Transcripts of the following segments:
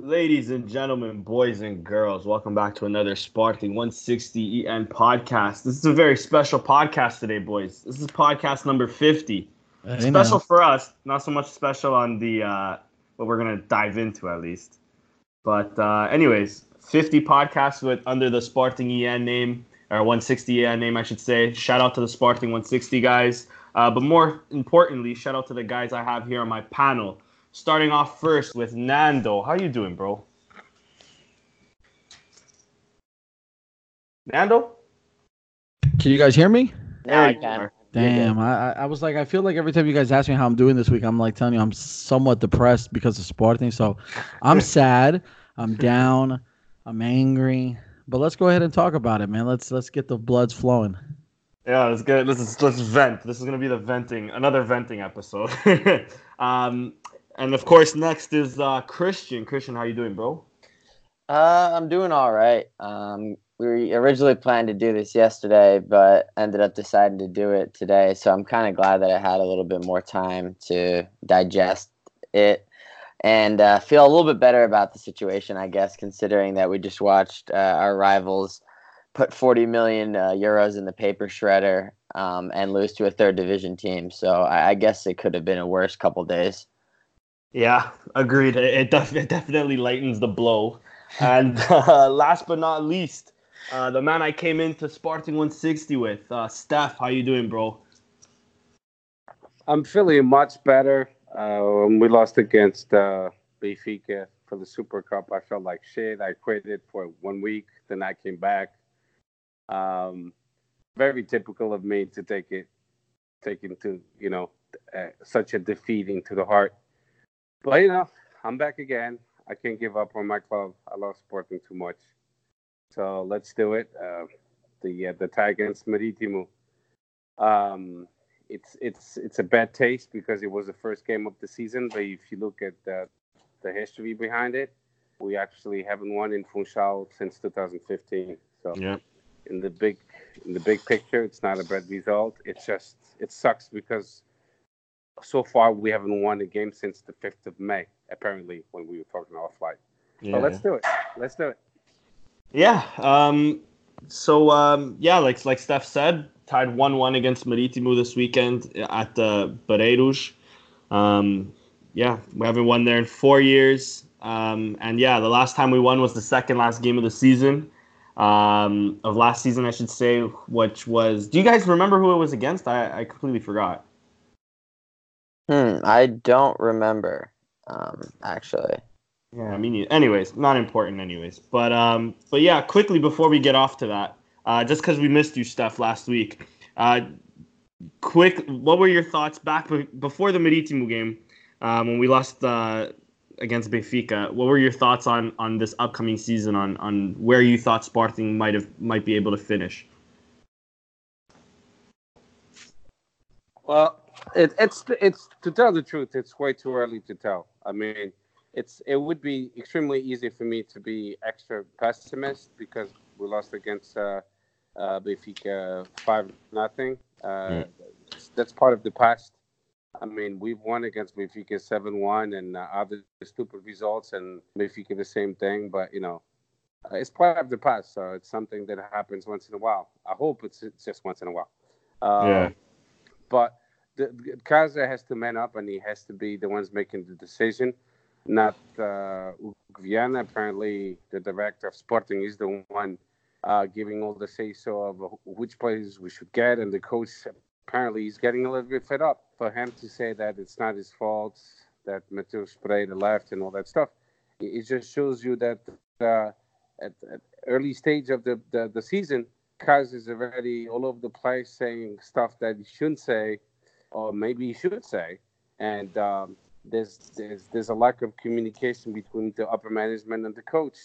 Ladies and gentlemen, boys and girls, welcome back to another Sporting 160 EN podcast. This is a very special podcast today, boys. This is podcast number 50. Hey, special for us, not so much special on the uh, what we're gonna dive into at least. But uh, anyways, 50 podcasts with under the Sporting EN name or 160 EN name, I should say. Shout out to the Sporting 160 guys. Uh, but more importantly, shout out to the guys I have here on my panel. Starting off first with Nando. How you doing, bro? Nando? Can you guys hear me? Now I can. Damn, I, I- I was like, I feel like every time you guys ask me how I'm doing this week, I'm like telling you I'm somewhat depressed because of Sporting. So I'm sad, I'm down, I'm angry. But let's go ahead and talk about it, man. Let's let's get the bloods flowing. Yeah, let's get let's let's vent. This is gonna be the venting, another venting episode. um, and of course, next is uh, Christian. Christian, how you doing, bro? Uh, I'm doing all right. Um, we originally planned to do this yesterday, but ended up deciding to do it today. So I'm kind of glad that I had a little bit more time to digest it and uh, feel a little bit better about the situation, I guess, considering that we just watched uh, our rivals put 40 million uh, euros in the paper shredder um, and lose to a third division team. So I, I guess it could have been a worse couple days. Yeah, agreed. It, def- it definitely lightens the blow. And uh, last but not least, uh, the man I came into Sporting 160 with, uh, Steph. How you doing, bro? I'm feeling much better. Uh, when we lost against uh, Benfica for the Super Cup, I felt like shit. I quit it for one week, then I came back. Um, very typical of me to take it, take into you know uh, such a defeat into the heart. But you know, I'm back again. I can't give up on my club. I love Sporting too much, so let's do it. Uh, the uh, the tie against Marítimo. Um, it's it's it's a bad taste because it was the first game of the season. But if you look at the the history behind it, we actually haven't won in Funchal since 2015. So Yeah. in the big in the big picture, it's not a bad result. It's just it sucks because so far we haven't won a game since the 5th of May. Apparently, when we were talking offline. Yeah. So let's do it. Let's do it. Yeah. Um, so um, yeah, like like Steph said, tied one one against Marítimo this weekend at the Barreiros. Um, yeah, we haven't won there in four years. Um, and yeah, the last time we won was the second last game of the season. Um, of last season, I should say, which was. Do you guys remember who it was against? I, I completely forgot. Hmm, I don't remember, um, actually. Yeah, I mean, anyways, not important, anyways. But um, but yeah, quickly before we get off to that, uh, just because we missed you, Steph, last week. Uh, quick, what were your thoughts back be- before the Marítimo game um, when we lost uh, against Benfica? What were your thoughts on on this upcoming season? On on where you thought Sporting might have might be able to finish? Well, it, it's it's to tell the truth, it's way too early to tell. I mean, it's it would be extremely easy for me to be extra pessimist because we lost against uh, uh, Benfica five nothing. Uh, That's part of the past. I mean, we've won against Benfica seven one and uh, other stupid results, and Benfica the same thing. But you know, uh, it's part of the past, so it's something that happens once in a while. I hope it's, it's just once in a while. Uh, Yeah. but the, has to man up and he has to be the ones making the decision, not uh. Apparently, the director of Sporting is the one uh, giving all the say so of which players we should get, and the coach apparently is getting a little bit fed up for him to say that it's not his fault that Matheus Pereira left and all that stuff. It, it just shows you that uh, at, at early stage of the, the, the season, Kaz is already all over the place saying stuff that he shouldn't say, or maybe he should say. And um, there's, there's there's a lack of communication between the upper management and the coach.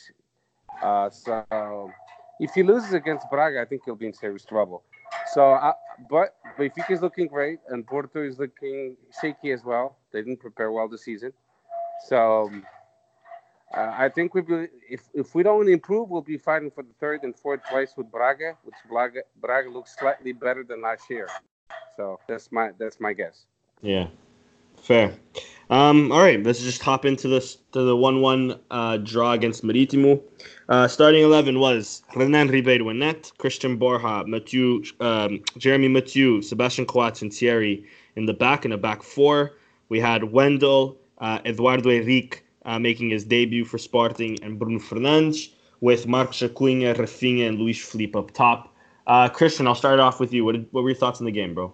Uh, so if he loses against Braga, I think he'll be in serious trouble. So, uh, but Benfica is looking great, and Porto is looking shaky as well. They didn't prepare well this season. So um, uh, I think we will, if if we don't improve, we'll be fighting for the third and fourth place with Braga, which Braga Braga looks slightly better than last year. So that's my that's my guess. Yeah. Fair. Um, all right, let's just hop into this to the one-one uh, draw against Maritimo. Uh, starting eleven was Renan Ribeiro in net, Cristian Borja, Mathieu, um, Jeremy Mathieu, Sebastian Coates, and Thierry in the back in a back four. We had Wendel, uh, Eduardo Henrique uh, making his debut for Sporting, and Bruno Fernandes with Marcos Acuña, Rafinha, and Luiz Phellype up top. Uh, Christian, I'll start off with you. What, did, what were your thoughts on the game, bro?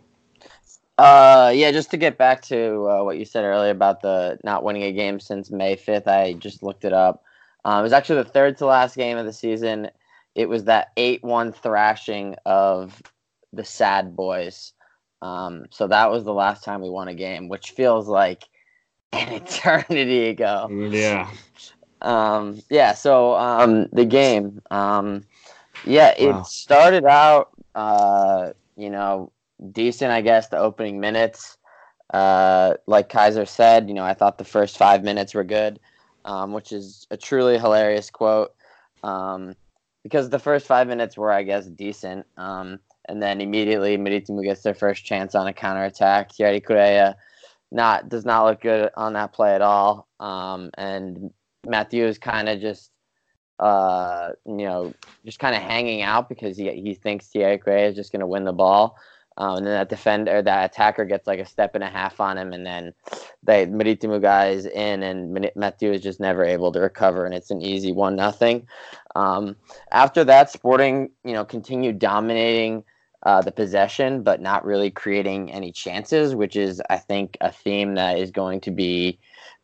Uh, yeah, just to get back to uh, what you said earlier about the not winning a game since May 5th, I just looked it up. Um, it was actually the third to last game of the season. It was that 8 1 thrashing of the sad boys. Um, so that was the last time we won a game, which feels like an eternity ago. Yeah. Um, yeah, so um, the game, um, yeah, it Wow. started out, uh, you know, decent, I guess, the opening minutes. Uh, like Keizer said, you know, I thought the first five minutes were good, um, which is a truly hilarious quote. Um, because the first five minutes were, I guess, decent. Um, and then immediately Marítimo gets their first chance on a counterattack. Thierry Correia not does not look good on that play at all. Um, and Mathieu is kind of just, uh, you know, just kind of hanging out because he he thinks Thierry Correia is just going to win the ball. Um, and then that defender, that attacker gets like a step and a half on him, and then the they Marítimo is in, and Mathieu is just never able to recover, and it's an easy one nothing. Um, after that, Sporting, you know, continued dominating uh, the possession, but not really creating any chances, which is, I think, a theme that is going to be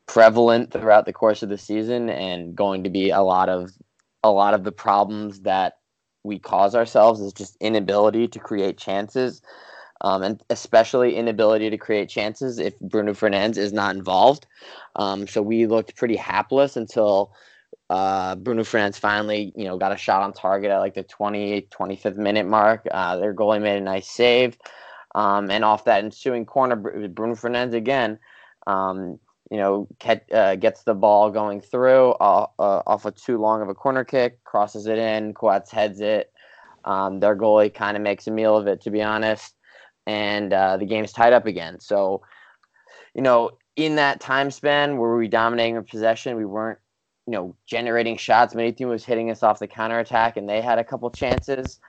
prevalent throughout the course of the season and going to be a lot of a lot of the problems that we cause ourselves is just inability to create chances, um, and especially inability to create chances if Bruno Fernandes is not involved. Um, so we looked pretty hapless until uh, Bruno Fernandes finally, you know, got a shot on target at like the 20, 25th minute mark. Uh, their goalie made a nice save. Um, and off that ensuing corner, Bruno Fernandes again, um, you know, get, uh, gets the ball going through uh, uh, off of too long of a corner kick, crosses it in, Coates heads it. Um, their goalie kind of makes a meal of it, to be honest. And uh, the game's tied up again. So, you know, in that time span where we dominating our possession, we weren't you know, generating shots. Marítimo was hitting us off the counterattack, and they had a couple chances.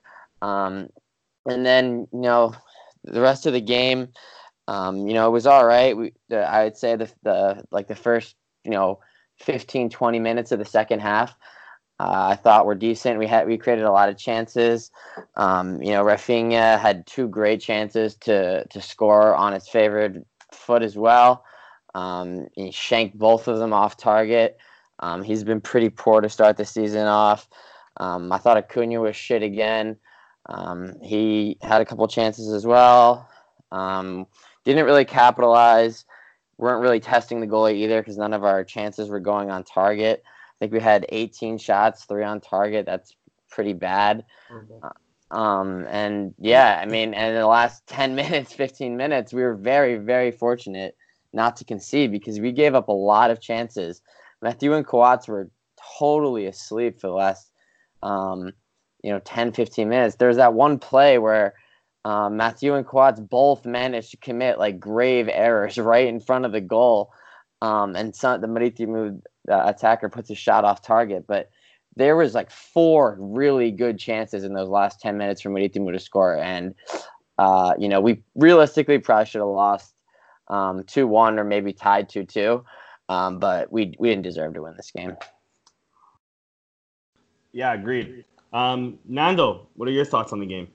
Um, and then, you know, the rest of the game, um, you know, it was all right. We, the, I would say the, the like the first, you know, 15, 20 minutes of the second half, uh, I thought were decent. We had we created a lot of chances. Um, you know, Rafinha had two great chances to to score on his favored foot as well. Um, he shanked both of them off target. Um, he's been pretty poor to start the season off. Um, I thought Acuna was shit again. Um, he had a couple chances as well. Um, didn't really capitalize. weren't really testing the goalie either because none of our chances were going on target. I think we had 18 shots, three on target. That's pretty bad. Um, and yeah, I mean, and in the last 10 minutes, 15 minutes, we were very, very fortunate not to concede because we gave up a lot of chances. Mathieu and Coates were totally asleep for the last, um, you know, 10, 15 minutes. There's that one play where um, Mathieu and Coates both managed to commit like grave errors right in front of the goal. Um, and some, the Marítimo uh, attacker puts a shot off target, but there was like four really good chances in those last 10 minutes for Marítimo to score. And, uh, you know, we realistically probably should have lost um, 2-1 or maybe tied 2-2. Um, but we, we didn't deserve to win this game. Yeah, agreed. Um, Nando, what are your thoughts on the game?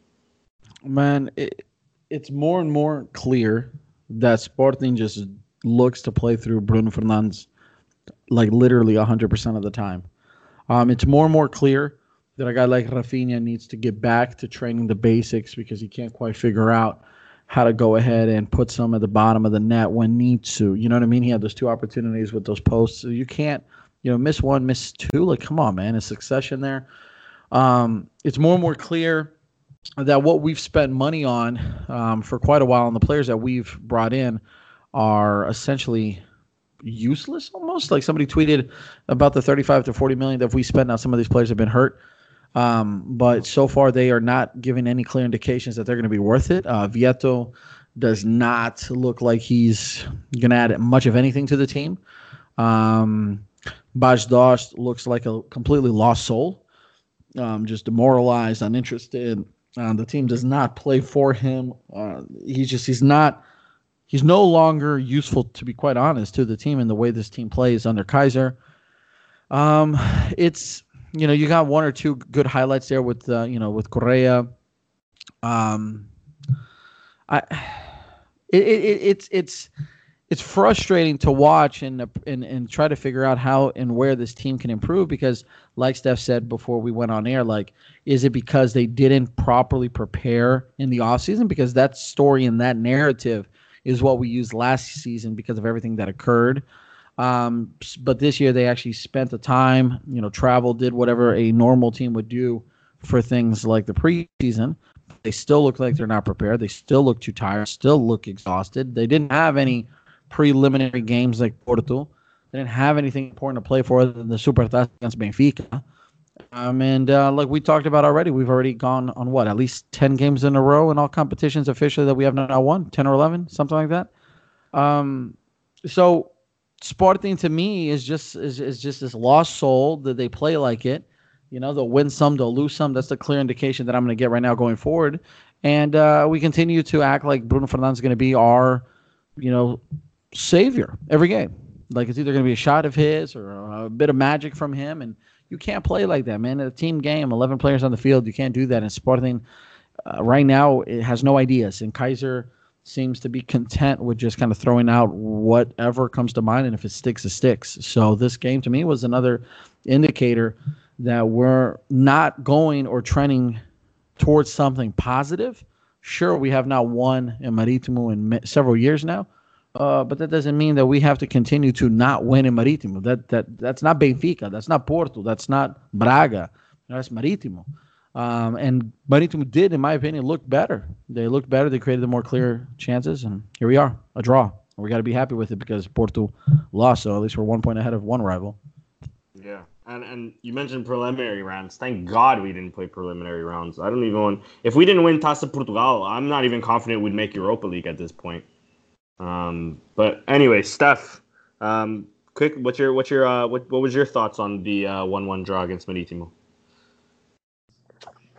Man, it, it's more and more clear that Sporting just looks to play through Bruno Fernandes like literally 100% of the time. Um, it's more and more clear that a guy like Rafinha needs to get back to training the basics because he can't quite figure out how to go ahead and put some at the bottom of the net when needs to. You know what I mean? He had those two opportunities with those posts. So you can't, you know, miss one, miss two. Like, come on, man. A succession there. Um, it's more and more clear that what we've spent money on um, for quite a while and the players that we've brought in are essentially useless almost like somebody tweeted about the 35 to 40 million that we spent now some of these players have been hurt um, but so far they are not giving any clear indications that they're going to be worth it uh, Vietto does not look like he's going to add much of anything to the team. Um, Bas Dost looks like a completely lost soul, um, just demoralized, uninterested. Uh, the team does not play for him. Uh, he's just he's not he's no longer useful to be quite honest to the team in the way this team plays under Keizer. Um, it's you know you got one or two good highlights there with uh, you know with Correia. Um, I it, it, it's it's it's frustrating to watch and, and and try to figure out how and where this team can improve because like Steph said before we went on air like is it because they didn't properly prepare in the offseason because that story and that narrative is what we used last season because of everything that occurred um, but this year they actually spent the time you know travel did whatever a normal team would do for things like the preseason they still look like they're not prepared. They still look too tired. Still look exhausted. They didn't have any preliminary games like Porto. They didn't have anything important to play for other than the Supertaça against Benfica. Um, and uh, like we talked about already, we've already gone on what at least ten games in a row in all competitions officially that we have not won, ten or eleven, something like that. Um, so Sporting to me is just is, is just this lost soul that they play like it. You know, they'll win some, they'll lose some. That's the clear indication that I'm going to get right now going forward. And uh, we continue to act like Bruno Fernandes is going to be our, you know, savior every game. Like it's either going to be a shot of his or a bit of magic from him. And you can't play like that, man. In a team game, 11 players on the field, you can't do that. And Sporting uh, right now it has no ideas. And Keizer seems to be content with just kind of throwing out whatever comes to mind. And if it sticks, it sticks. So this game to me was another indicator that we're not going or trending towards something positive. Sure, we have not won in Maritimo in several years now, uh, but that doesn't mean that we have to continue to not win in Maritimo. That that that's not Benfica. That's not Porto. That's not Braga. That's Maritimo. Um, and Maritimo did, in my opinion, look better. They looked better. They created the more clear chances, and here we are, a draw. We got to be happy with it because Porto lost, so at least we're one point ahead of one rival. Yeah. And and you mentioned preliminary rounds. Thank God we didn't play preliminary rounds. I don't even want. If we didn't win Taça Portugal, I'm not even confident we'd make Europa League at this point. Um, but anyway, Steph, um, quick, what's your what's your uh, what what was your thoughts on the uh, one-one draw against Maritimo?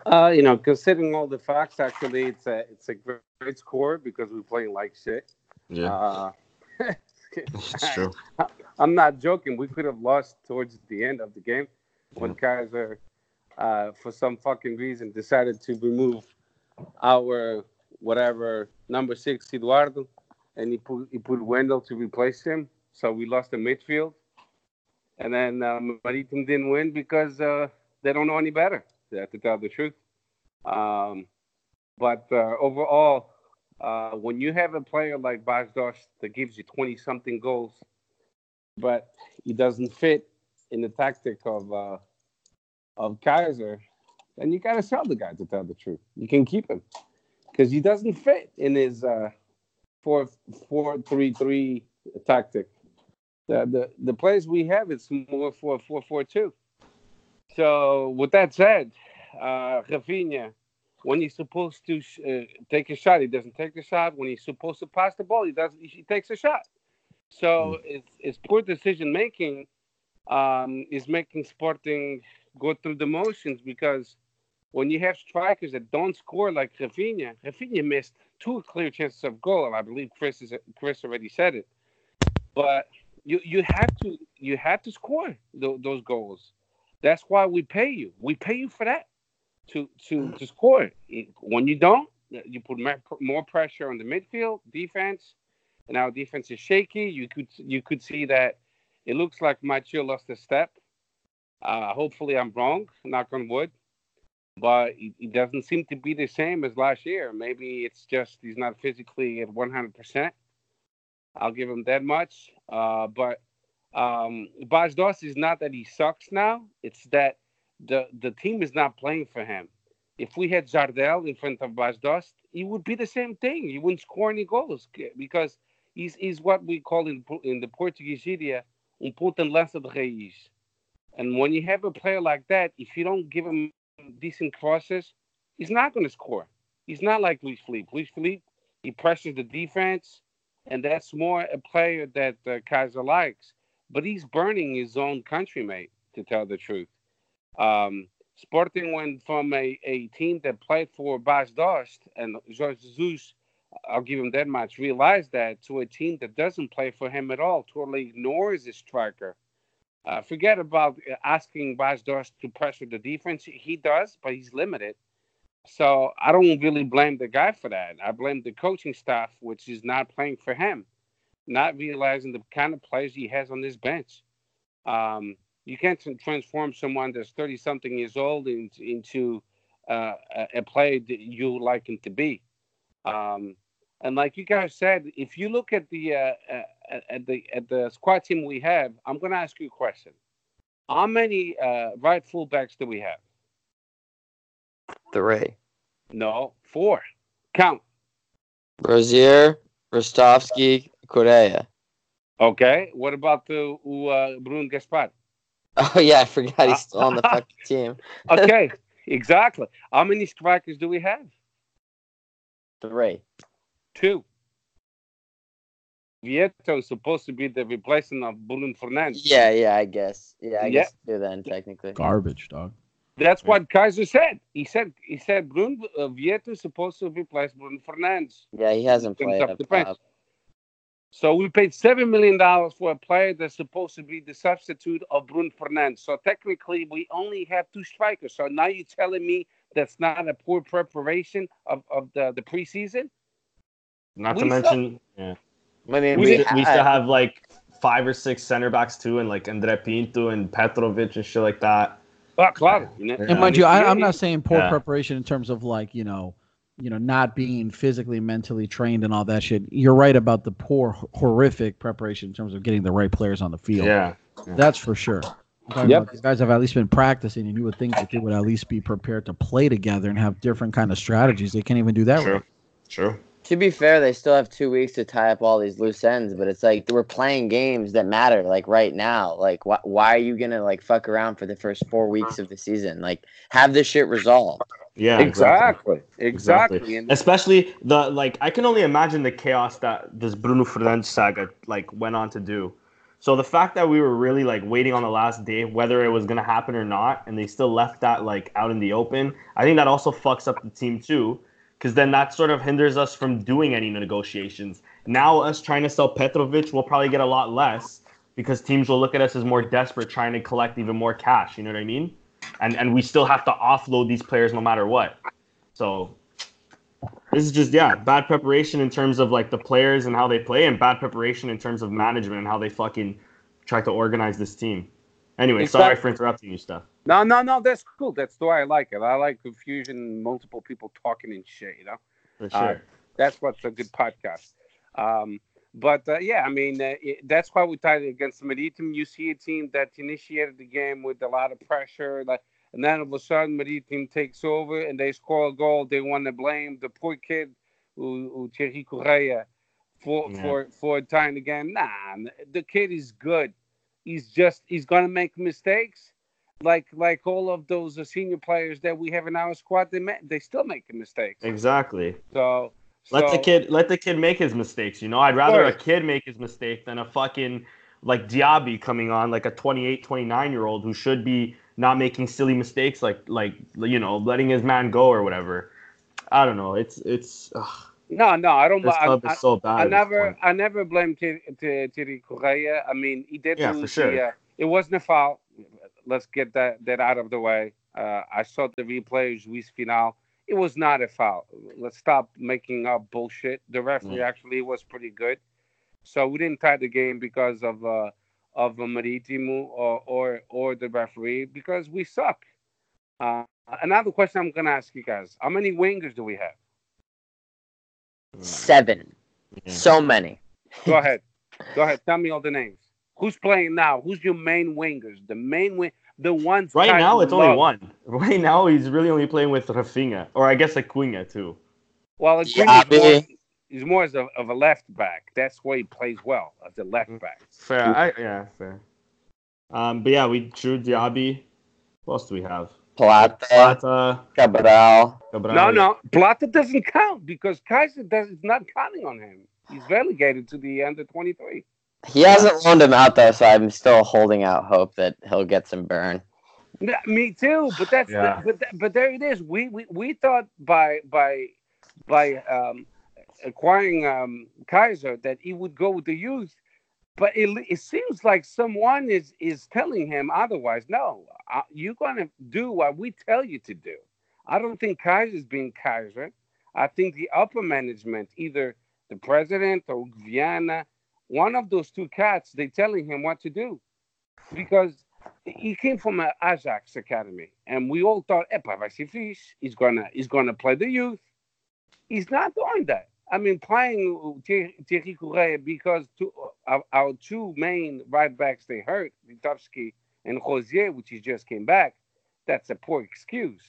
Uh, you know, considering all the facts, actually, it's a it's a great score because we're playing like shit. Yeah. Uh, It's true. I'm not joking. We could have lost towards the end of the game when Keizer, uh, for some fucking reason, decided to remove our whatever number six Eduardo, and he put he put Wendel to replace him. So we lost the midfield, and then um, Maritim didn't win because uh, they don't know any better. To tell the truth, um, but uh, overall, uh, when you have a player like Bas Dost that gives you 20 something goals, but he doesn't fit in the tactic of uh, of Keizer, then you got to sell the guy to tell the truth. You can keep him because he doesn't fit in his uh, four four three three tactic. The, the the players we have it's more four four four two. So with that said, uh, Rafinha, when he's supposed to uh, take a shot, he doesn't take the shot. When he's supposed to pass the ball, he does. He takes a shot. So mm. it's, it's poor decision making um, is making Sporting go through the motions because when you have strikers that don't score like Rafinha, Rafinha missed two clear chances of goal. And I believe Chris is Chris already said it, but you you have to you have to score th- those goals. That's why we pay you. We pay you for that to to to score. When you don't, you put more pressure on the midfield defense, and our defense is shaky. You could you could see that it looks like Macho lost a step. Uh, hopefully, I'm wrong. Knock on wood. But it, doesn't seem to be the same as last year. Maybe it's just he's not physically at 100%. I'll give him that much. Uh, but um, Bas Dost is not that he sucks now. It's that the the team is not playing for him. If we had Jardel in front of Bas Dost, it would be the same thing. He wouldn't score any goals because he's, he's what we call in in the Portuguese area um ponta de raiz. And when you have a player like that, if you don't give him decent crosses, he's not going to score. He's not like Luiz Phellype. Luiz Phellype He pressures the defense, and that's more a player that uh, Keizer likes. But he's burning his own countrymate, to tell the truth. Um, Sporting went from a, a team that played for Bas Dost and Jorge Jesus, I'll give him that much, realized that to a team that doesn't play for him at all, totally ignores his striker. Uh, forget about asking Bas Dost to pressure the defense. He does, but he's limited. So I don't really blame the guy for that. I blame the coaching staff, which is not playing for him, not realizing the kind of players he has on this bench. Um, you can't transform someone that's 30 something years old into, into uh, a player that you like him to be. Um, and like you guys said, if you look at the uh, uh at the at the squad team we have, I'm going to ask you a question. How many uh, right fullbacks do we have? Three. No, four. Count. Rosier, Ristovski, Correia. Okay. What about the uh, Bruno Gaspar? Oh yeah, I forgot he's still on the fucking team. okay, exactly. How many strikers do we have? Three. Two. Vietto is supposed to be the replacement of Bruno Fernandes. Yeah, yeah, I guess. Yeah, I Yeah. guess do then technically. Garbage, dog. That's what Keizer said. He said he said Bruno uh, Vietto is supposed to replace Bruno Fernandes. Yeah, he hasn't Brings played up up the bench. So we paid seven million dollars for a player that's supposed to be the substitute of Bruno Fernandes. So technically, we only have two strikers. So now you're telling me that's not a poor preparation of, of the, the preseason? Not We to suck. mention, yeah, I mean, we, we, we, I- still have like five or six center backs too, and like Andre Pinto and Petrovic and shit like that. Oh, claro. Yeah. And mind you, I, I'm not saying poor Yeah. preparation in terms of like you know, you know, not being physically, mentally trained and all that shit. You're right about the poor, horrific preparation in terms of getting the right players on the field. Yeah, That's for sure. I'm Yep. These guys have at least been practicing, and you would think that they would at least be prepared to play together and have different kind of strategies. They can't even do that. true, Right. true. To be fair, they still have two weeks to tie up all these loose ends, but it's like we're playing games that matter, like right now. Like, wh- why are you gonna like fuck around for the first four weeks of the season? Like, have this shit resolved. Yeah, Exactly. Exactly. And Especially the like, I can only imagine the chaos that this Bruno Fernandes saga like went on to do. So the fact that we were really like waiting on the last day, whether it was gonna happen or not, and they still left that like out in the open, I think that also fucks up the team too, because then that sort of hinders us from doing any negotiations. Now us trying to sell Petrovic will probably get a lot less because teams will look at us as more desperate, trying to collect even more cash. You know what I mean? And and we still have to offload these players no matter what. So this is just yeah, bad preparation in terms of like the players and how they play, and bad preparation in terms of management and how they fucking try to organize this team. Anyway, sorry for interrupting you, stuff. no, no, no, that's cool. That's the way I like it. I like confusion, multiple people talking and shit, you know? For Uh, sure. That's what's a good podcast. Um, but uh, yeah, I mean, uh, it, that's why we tied it against the Maritim. You see a team that initiated the game with a lot of pressure, like, and then all of a sudden Maritim takes over and they score a goal. They want to blame the poor kid, who, who Thierry Correia, for Yeah. for for tying the game. Nah, the kid is good. He's just he's gonna make mistakes. Like like all of those senior players that we have in our squad, they ma- they still making mistakes. exactly. So Let the kid let the kid make his mistakes. You know, I'd rather a kid make his mistake than a fucking like Diaby coming on like a 28, 29 year old who should be not making silly mistakes like like you know letting his man go or whatever. I don't know. It's it's ugh, No, no, I don't. this I, club I, is so bad. I never. I never blame Thierry Correia. I mean, he did Yeah, for sure. the, uh, it wasn't a foul. Let's get that that out of the way. Uh, I saw the replay, Juiz Final. It was not a foul. Let's stop making up bullshit. The referee Yeah. actually was pretty good, so we didn't tie the game because of uh, of a Marítimo or, or or the referee because we suck. Uh, another question I'm gonna ask you guys: How many wingers do we have? Seven. Yeah. So many. Go ahead. Go ahead. Tell me all the names. Who's playing now? Who's your main wingers? The main wing, the ones. Right now, it's only one. Right now, he's really only playing with Rafinha, or I guess Acuna too. Well, it's Yeah, more, he's more as a, of a left back. That's where he plays well as a left back. Fair, I, yeah, fair. Um, but yeah, we drew Diaby. What else do we have? Plata, Plata, Cabral. Cabral. No, no, Plata doesn't count because Keizer does is not counting on him. He's relegated to the under twenty three. He hasn't loaned him out though, so I'm still holding out hope that he'll get some burn. Me too, but that's Yeah. but that, but there it is. We, we we thought by by by um, acquiring um, Keizer that he would go with the youth, but it, it seems like someone is is telling him otherwise. No, uh, you're gonna do what we tell you to do. I don't think Keizer's being Keizer. I think the upper management, either the president or Viana, one of those two cats, they're telling him what to do, because he came from an Ajax academy, and we all thought, "Epa, fixe. He's gonna he's gonna play the youth." He's not doing that. I mean, playing Thierry Thierry because two, uh, our, our two main right backs they hurt, Ristovski and Rosier, which he just came back. That's a poor excuse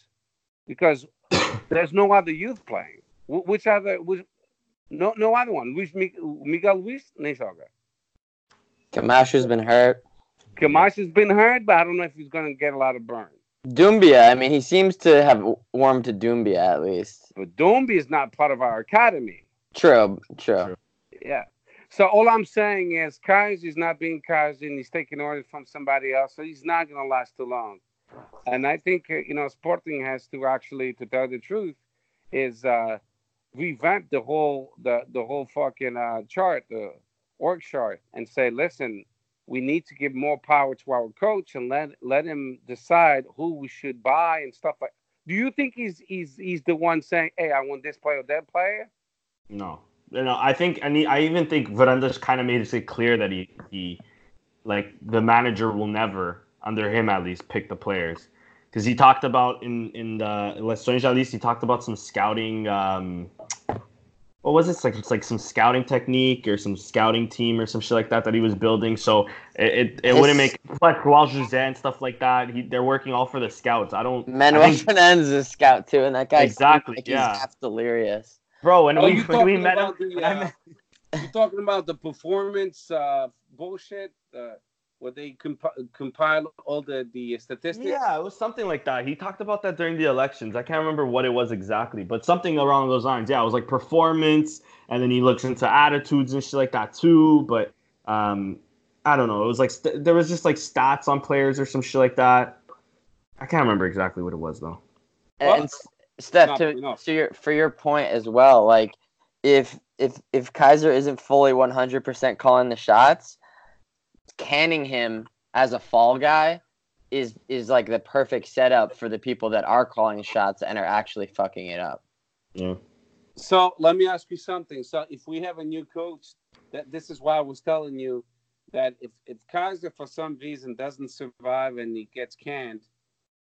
because there's no other youth playing. Which other? Which, no, no other one. Luis Mi- Miguel Luis nem joga. Camacho's been hurt. Camacho has been hurt, but I don't know if he's going to get a lot of burn. Doumbia, I mean, he seems to have warmed to Doumbia at least. But Dombi is not part of our academy. True, true. Yeah. So all I'm saying is Keizer is not being Keizer and he's taking orders from somebody else. So he's not going to last too long. And I think, uh, you know, Sporting has to actually, to tell the truth, is uh, revamp the whole, the, the whole fucking uh, chart, the org chart, and say, listen, we need to give more power to our coach and let let him decide who we should buy and stuff like. Do you think he's he's he's the one saying, "Hey, I want this player, or that player"? No, no. I think, and he, I even think Varandas kind of made it clear that he, he, like the manager will never, under him at least, pick the players, because he talked about in in the Les at least he talked about some scouting. Um, what was it? It's like it's like some scouting technique or some scouting team or some shit like that that he was building. So it it, it wouldn't make like Joao Jose and stuff like that. He, they're working all for the scouts. I don't. I Manuel think- Fernandes is a scout too, and that guy Exactly, like yeah. he's half delirious. Bro. And Oh, we, you when we talking met him, about the, uh, met- You talking about the performance uh, bullshit? Uh, where they comp- compile all the the statistics? Yeah, it was something like that. He talked about that during the elections. I can't remember what it was exactly, but something along those lines. Yeah, it was like performance, and then he looks into attitudes and shit like that too. But um, I don't know. It was like st- there was just like stats on players or some shit like that. I can't remember exactly what it was though. And S- Steph, to, enough. to your for your point as well, like if if if Keizer isn't fully 100% calling the shots, canning him as a fall guy is is like the perfect setup for the people that are calling shots and are actually fucking it up. Yeah. So let me ask you something. So if we have a new coach, that this is why I was telling you that if if Keizer for some reason doesn't survive and he gets canned,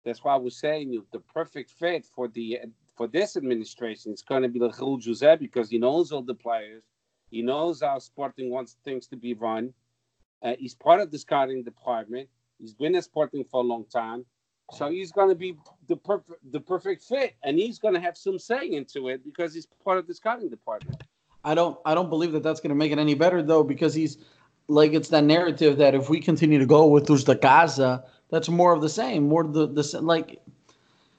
that's why I was saying you the perfect fit for the for this administration is going to be Raul Jose because he knows all the players, he knows how Sporting wants things to be run. Uh, he's part of the scouting department. He's been at Sporting for a long time. So he's going to be the perfect the perfect fit, and he's going to have some say into it because he's part of the scouting department. I don't I don't believe that that's going to make it any better though because he's like it's that narrative that if we continue to go with Luz da Casa, that's more of the same, more the the like.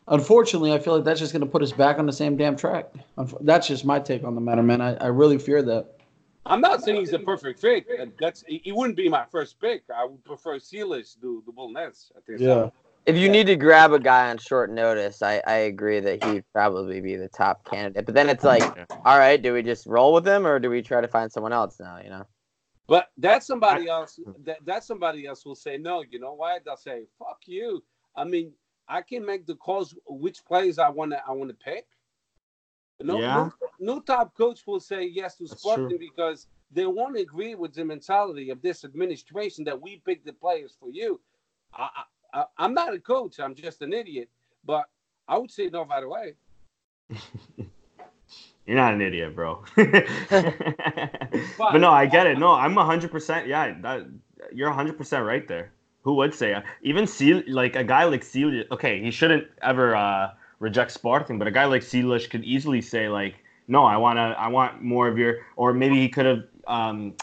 Unfortunately, I feel like that's just going to put us back on the same damn track. That's just my take on the matter, man. I, I really fear that. I'm not saying he's a perfect fit. That's he he wouldn't be my first pick. I would prefer Silas to the Bull Nets. I think. so. If you need to grab a guy on short notice, I, I agree that he'd probably be the top candidate. But then it's like, all right, do we just roll with him or do we try to find someone else now? You know. But that somebody else that, that somebody else will say no. You know why? They'll say fuck you. I mean, I can make the calls which players I want to I want to pick. No, Yeah. no, no top coach will say yes to That's Sporting true. because they won't agree with the mentality of this administration that we pick the players for you. I, I, I- I'm not a coach. I'm just an idiot. But I would say no right away. You're not an idiot, bro. but no, I get it. No, I'm 100%. Yeah, that, you're 100% right there. Who would say? Even Seal, like a guy like Seal, okay, he shouldn't ever uh, reject Sporting, but a guy like Sealish could easily say like, no, I want to, I want more of your, or maybe he could have um,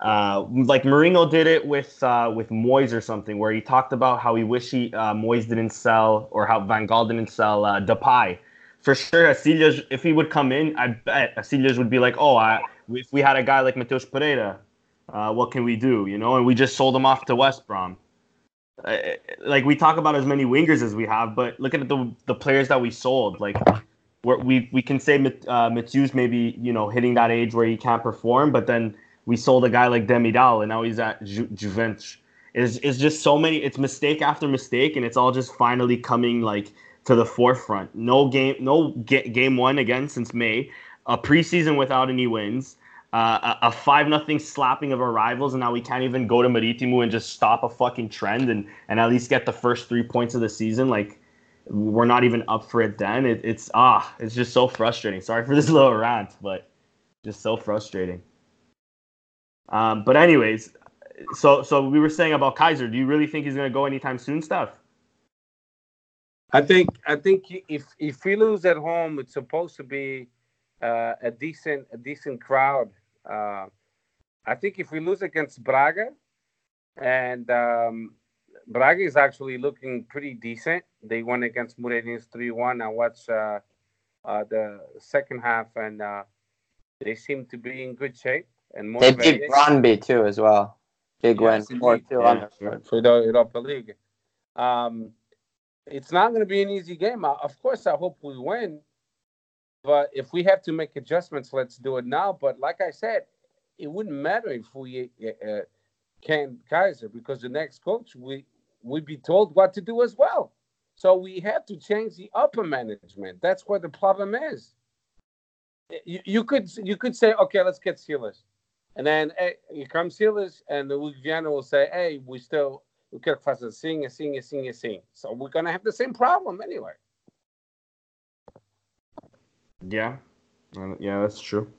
uh, like Mourinho did it with uh, with Moyes or something, where he talked about how he wished he uh, Moyes didn't sell or how Van Gaal didn't sell uh, Depay. For sure, Casillas, if he would come in, I bet Casillas would be like, "Oh, I, if we had a guy like Matheus Pereira, uh, what can we do?" You know, and we just sold him off to West Brom. Uh, like we talk about as many wingers as we have, but look at the the players that we sold. Like we we can say uh, Mitsu's maybe you know hitting that age where he can't perform, but then we sold a guy like Demiral, and now he's at Ju- Juventus. It's, it's just so many. It's mistake after mistake, and it's all just finally coming like to the forefront. No game, no ga- game one again since May. A preseason without any wins. Uh, a, five nothing slapping of our rivals, and now we can't even go to Marítimo and just stop a fucking trend and and at least get the first three points of the season. Like we're not even up for it. Then it, it's ah, it's just so frustrating. Sorry for this little rant, but just so frustrating. Um, but anyways, so so we were saying about Keizer. Do you really think he's gonna go anytime soon, Steph? I think I think if if we lose at home, it's supposed to be uh, a decent a decent crowd. Uh, I think if we lose against Braga, and um, Braga is actually looking pretty decent. They won against Moreirense three one. I watched uh, uh, the second half, and uh, they seem to be in good shape and They beat Brøndby too as well. Big Yes, win, four two Yeah, on the for the Europa League. Um, it's not going to be an easy game. Uh, Of course, I hope we win. But if we have to make adjustments, let's do it now. But like I said, it wouldn't matter if we uh, uh, can Keizer because the next coach we we be told what to do as well. So we have to change the upper management. That's where the problem is. You, you could you could say, okay, let's get Silas. And then hey, here comes Silas, and the Louisiana will say, hey, we still we quero que faça assim, assim, assim, assim. So we're gonna have the same problem anyway. Yeah, Uh, yeah, that's true.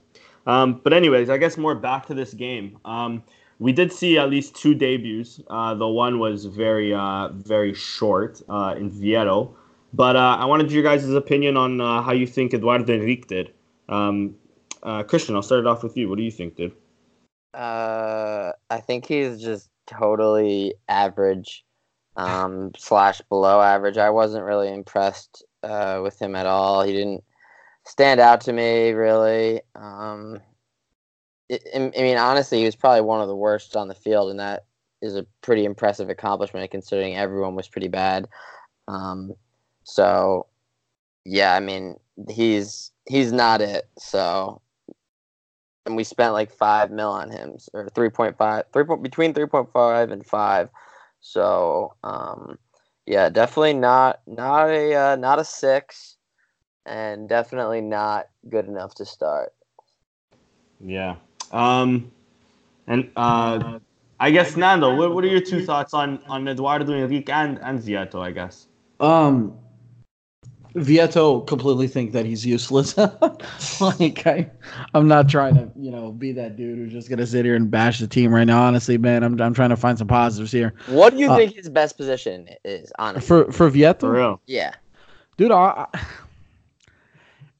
Um, but anyways, I guess more back to this game. Um, we did see at least two debuts. Uh, the one was very, uh, very short uh, in Vietto. But uh, I wanted your guys' opinion on uh, how you think Eduardo Henrique did. Um, uh, Christian, I'll start it off with you. What do you think, dude? Uh, I think he's just totally average, um, slash below average. I wasn't really impressed uh, with him at all. He didn't stand out to me really. Um, I I mean, honestly, he was probably one of the worst on the field, and that is a pretty impressive accomplishment considering everyone was pretty bad. Um, so, yeah, I mean, he's he's not it. So and we spent like five mil on him or 3.5 three point, between 3.5 and 5 so um yeah definitely not not a uh, not a six and definitely not good enough to start Yeah. Um, and uh, I guess Nando, what, what are your two thoughts on on Eduardo Henrique and and Vietto? I guess. Um, Vietto completely think that he's useless. like I, I'm not trying to, you know, be that dude who's just gonna sit here and bash the team right now. Honestly, man, I'm I'm trying to find some positives here. what do you Uh, think his best position is honestly For for Vietto, For real. yeah dude, I, I-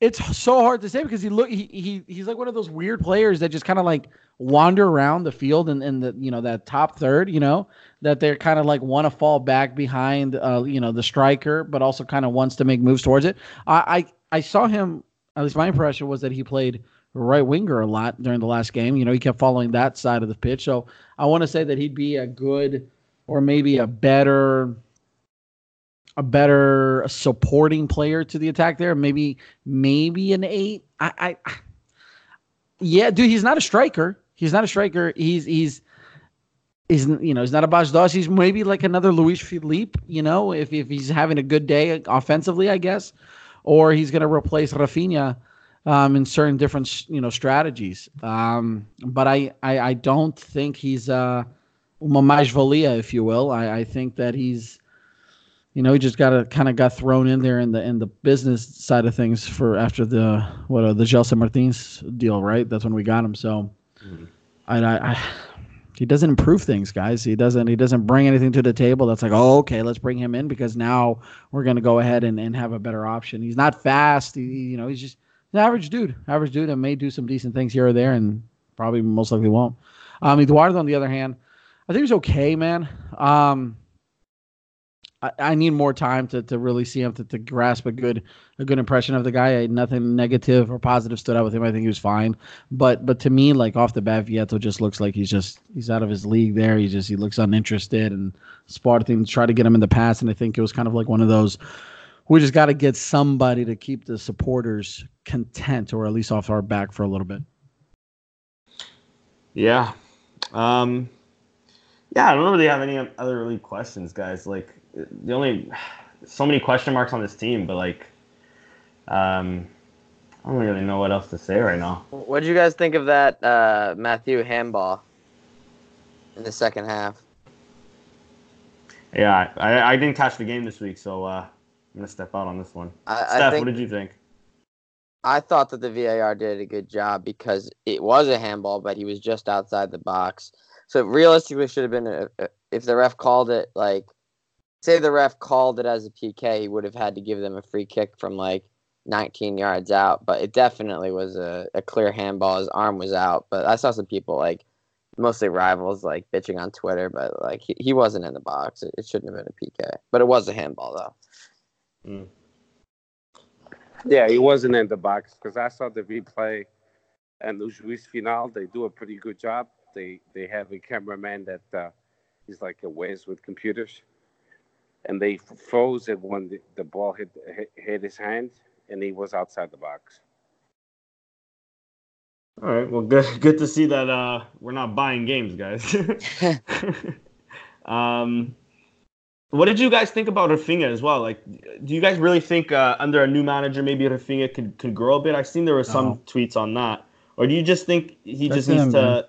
it's so hard to say because he look he, he he's like one of those weird players that just kind of like wander around the field and in the you know that top third, you know, that they're kind of like want to fall back behind uh you know the striker, but also kind of wants to make moves towards it. I, I I saw him at least my impression was that he played right winger a lot during the last game. You know, he kept following that side of the pitch. So I want to say that he'd be a good or maybe a better a better supporting player to the attack there. Maybe maybe an eight. I, I yeah, dude, he's not a striker. He's not a striker. He's he's he's you know he's not a Bas Dost. He's maybe like another Luiz Phellype. You know, if if he's having a good day offensively, I guess, or he's gonna replace Rafinha. Um, in certain different you know strategies, um, but I, I I don't think he's uh, uma mais-valia, if you will. I, I think that he's you know, he just got a kind of got thrown in there in the in the business side of things for after the what uh, the Gelson Martins deal, right? That's when we got him. So, Mhm. I, I, I he doesn't improve things, guys. He doesn't he doesn't bring anything to the table. That's like, oh, okay, let's bring him in because now we're gonna go ahead and, and have a better option. He's not fast. He, you know, he's just an average dude, average dude, and may do some decent things here or there, and probably most likely won't. Um, Eduardo, on the other hand, I think he's okay, man. Um, I, need more time to, to really see him to, to grasp a good a good impression of the guy. I, nothing negative or positive stood out with him. I think he was fine. But but to me, like off the bat, Vietto just looks like he's just he's out of his league. There, he just he looks uninterested and Sporting tried to get him in the past, and I think it was kind of like one of those. We just got to get somebody to keep the supporters content, or at least off our back for a little bit. Yeah. Um, yeah, I don't really have any other really questions, guys. Like the only so many question marks on this team, but like um I don't really know what else to say right now. What did you guys think of that uh, Mathieu handball in the second half? Yeah, I, I didn't catch the game this week, so uh, I'm gonna step out on this one. I, I Steph, think- what did you think? I thought that the VAR did a good job because it was a handball, but he was just outside the box. So realistically should have been a- if the ref called it like, say the ref called it as a PK, he would have had to give them a free kick from like 19 yards out. But it definitely was a, a clear handball. His arm was out. But I saw some people like, mostly rivals, like bitching on Twitter, but like he, he wasn't in the box. It, it shouldn't have been a PK, but it was a handball though. Mm. Yeah, he wasn't in the box because I saw the replay and the Juiz Final. They do a pretty good job. They they have a cameraman that uh, he's like a whiz with computers, and they froze it when the, the ball hit, hit hit his hand and he was outside the box. All right, well, good good to see that uh, we're not buying games, guys. um, what did you guys think about Rafinha as well? Like, do you guys really think uh, under a new manager maybe Rafinha could, could grow a bit? I've seen there were some No. tweets on that, or do you just think he That's just needs him, to? man.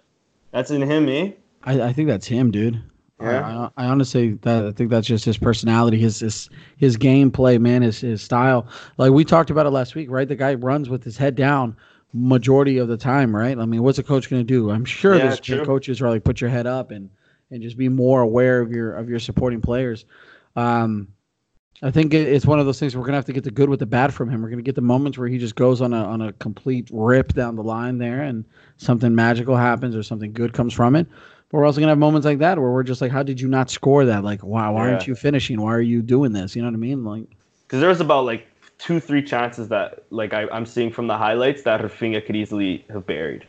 That's in him, eh? I, I think that's him, dude. Yeah. I, I honestly that I think that's just his personality, his his his gameplay, man, his his style. Like we talked about it last week, right? The guy runs with his head down majority of the time, right? I mean, what's a coach going to do? I'm sure Yeah, there's true. coaches are like put your head up and and just be more aware of your of your supporting players. Um, I think it, it's one of those things we're gonna have to get the good with the bad from him. We're gonna get the moments where he just goes on a on a complete rip down the line there, and something magical happens or something good comes from it. But we're also gonna have moments like that where we're just like, how did you not score that? Like, wow, why aren't you finishing? Why are you doing this? You know what I mean? Like, Because there was about like two, three chances that like I, I'm seeing from the highlights that Rafinha could easily have buried.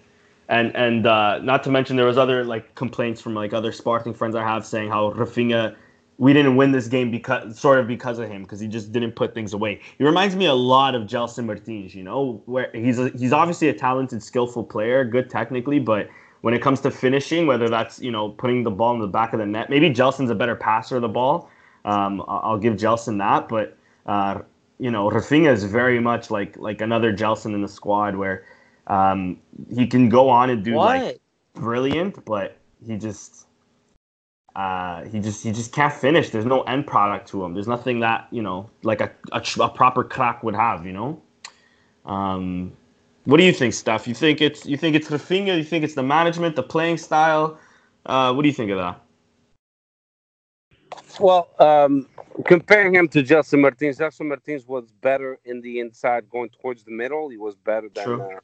And and uh, not to mention there was other like complaints from like other Spartan friends I have saying how Rafinha we didn't win this game because sort of because of him because he just didn't put things away. He reminds me a lot of Gelson Martins, you know, where he's a, he's obviously a talented, skillful player, good technically, but when it comes to finishing, whether that's you know putting the ball in the back of the net, maybe Gelson's a better passer of the ball. Um, I'll give Gelson that, but uh, you know, Rafinha is very much like like another Gelson in the squad where um, he can go on and do what? like brilliant, but he just uh, he just he just can't finish. There's no end product to him. There's nothing that you know like a a, a proper crack would have. You know. Um, what do you think, Steph? You think it's you think it's Rafinha? You think it's the management, the playing style? Uh, what do you think of that? Well, um, comparing him to Gelson Martins, Gelson Martins was better in the inside, going towards the middle. He was better than uh,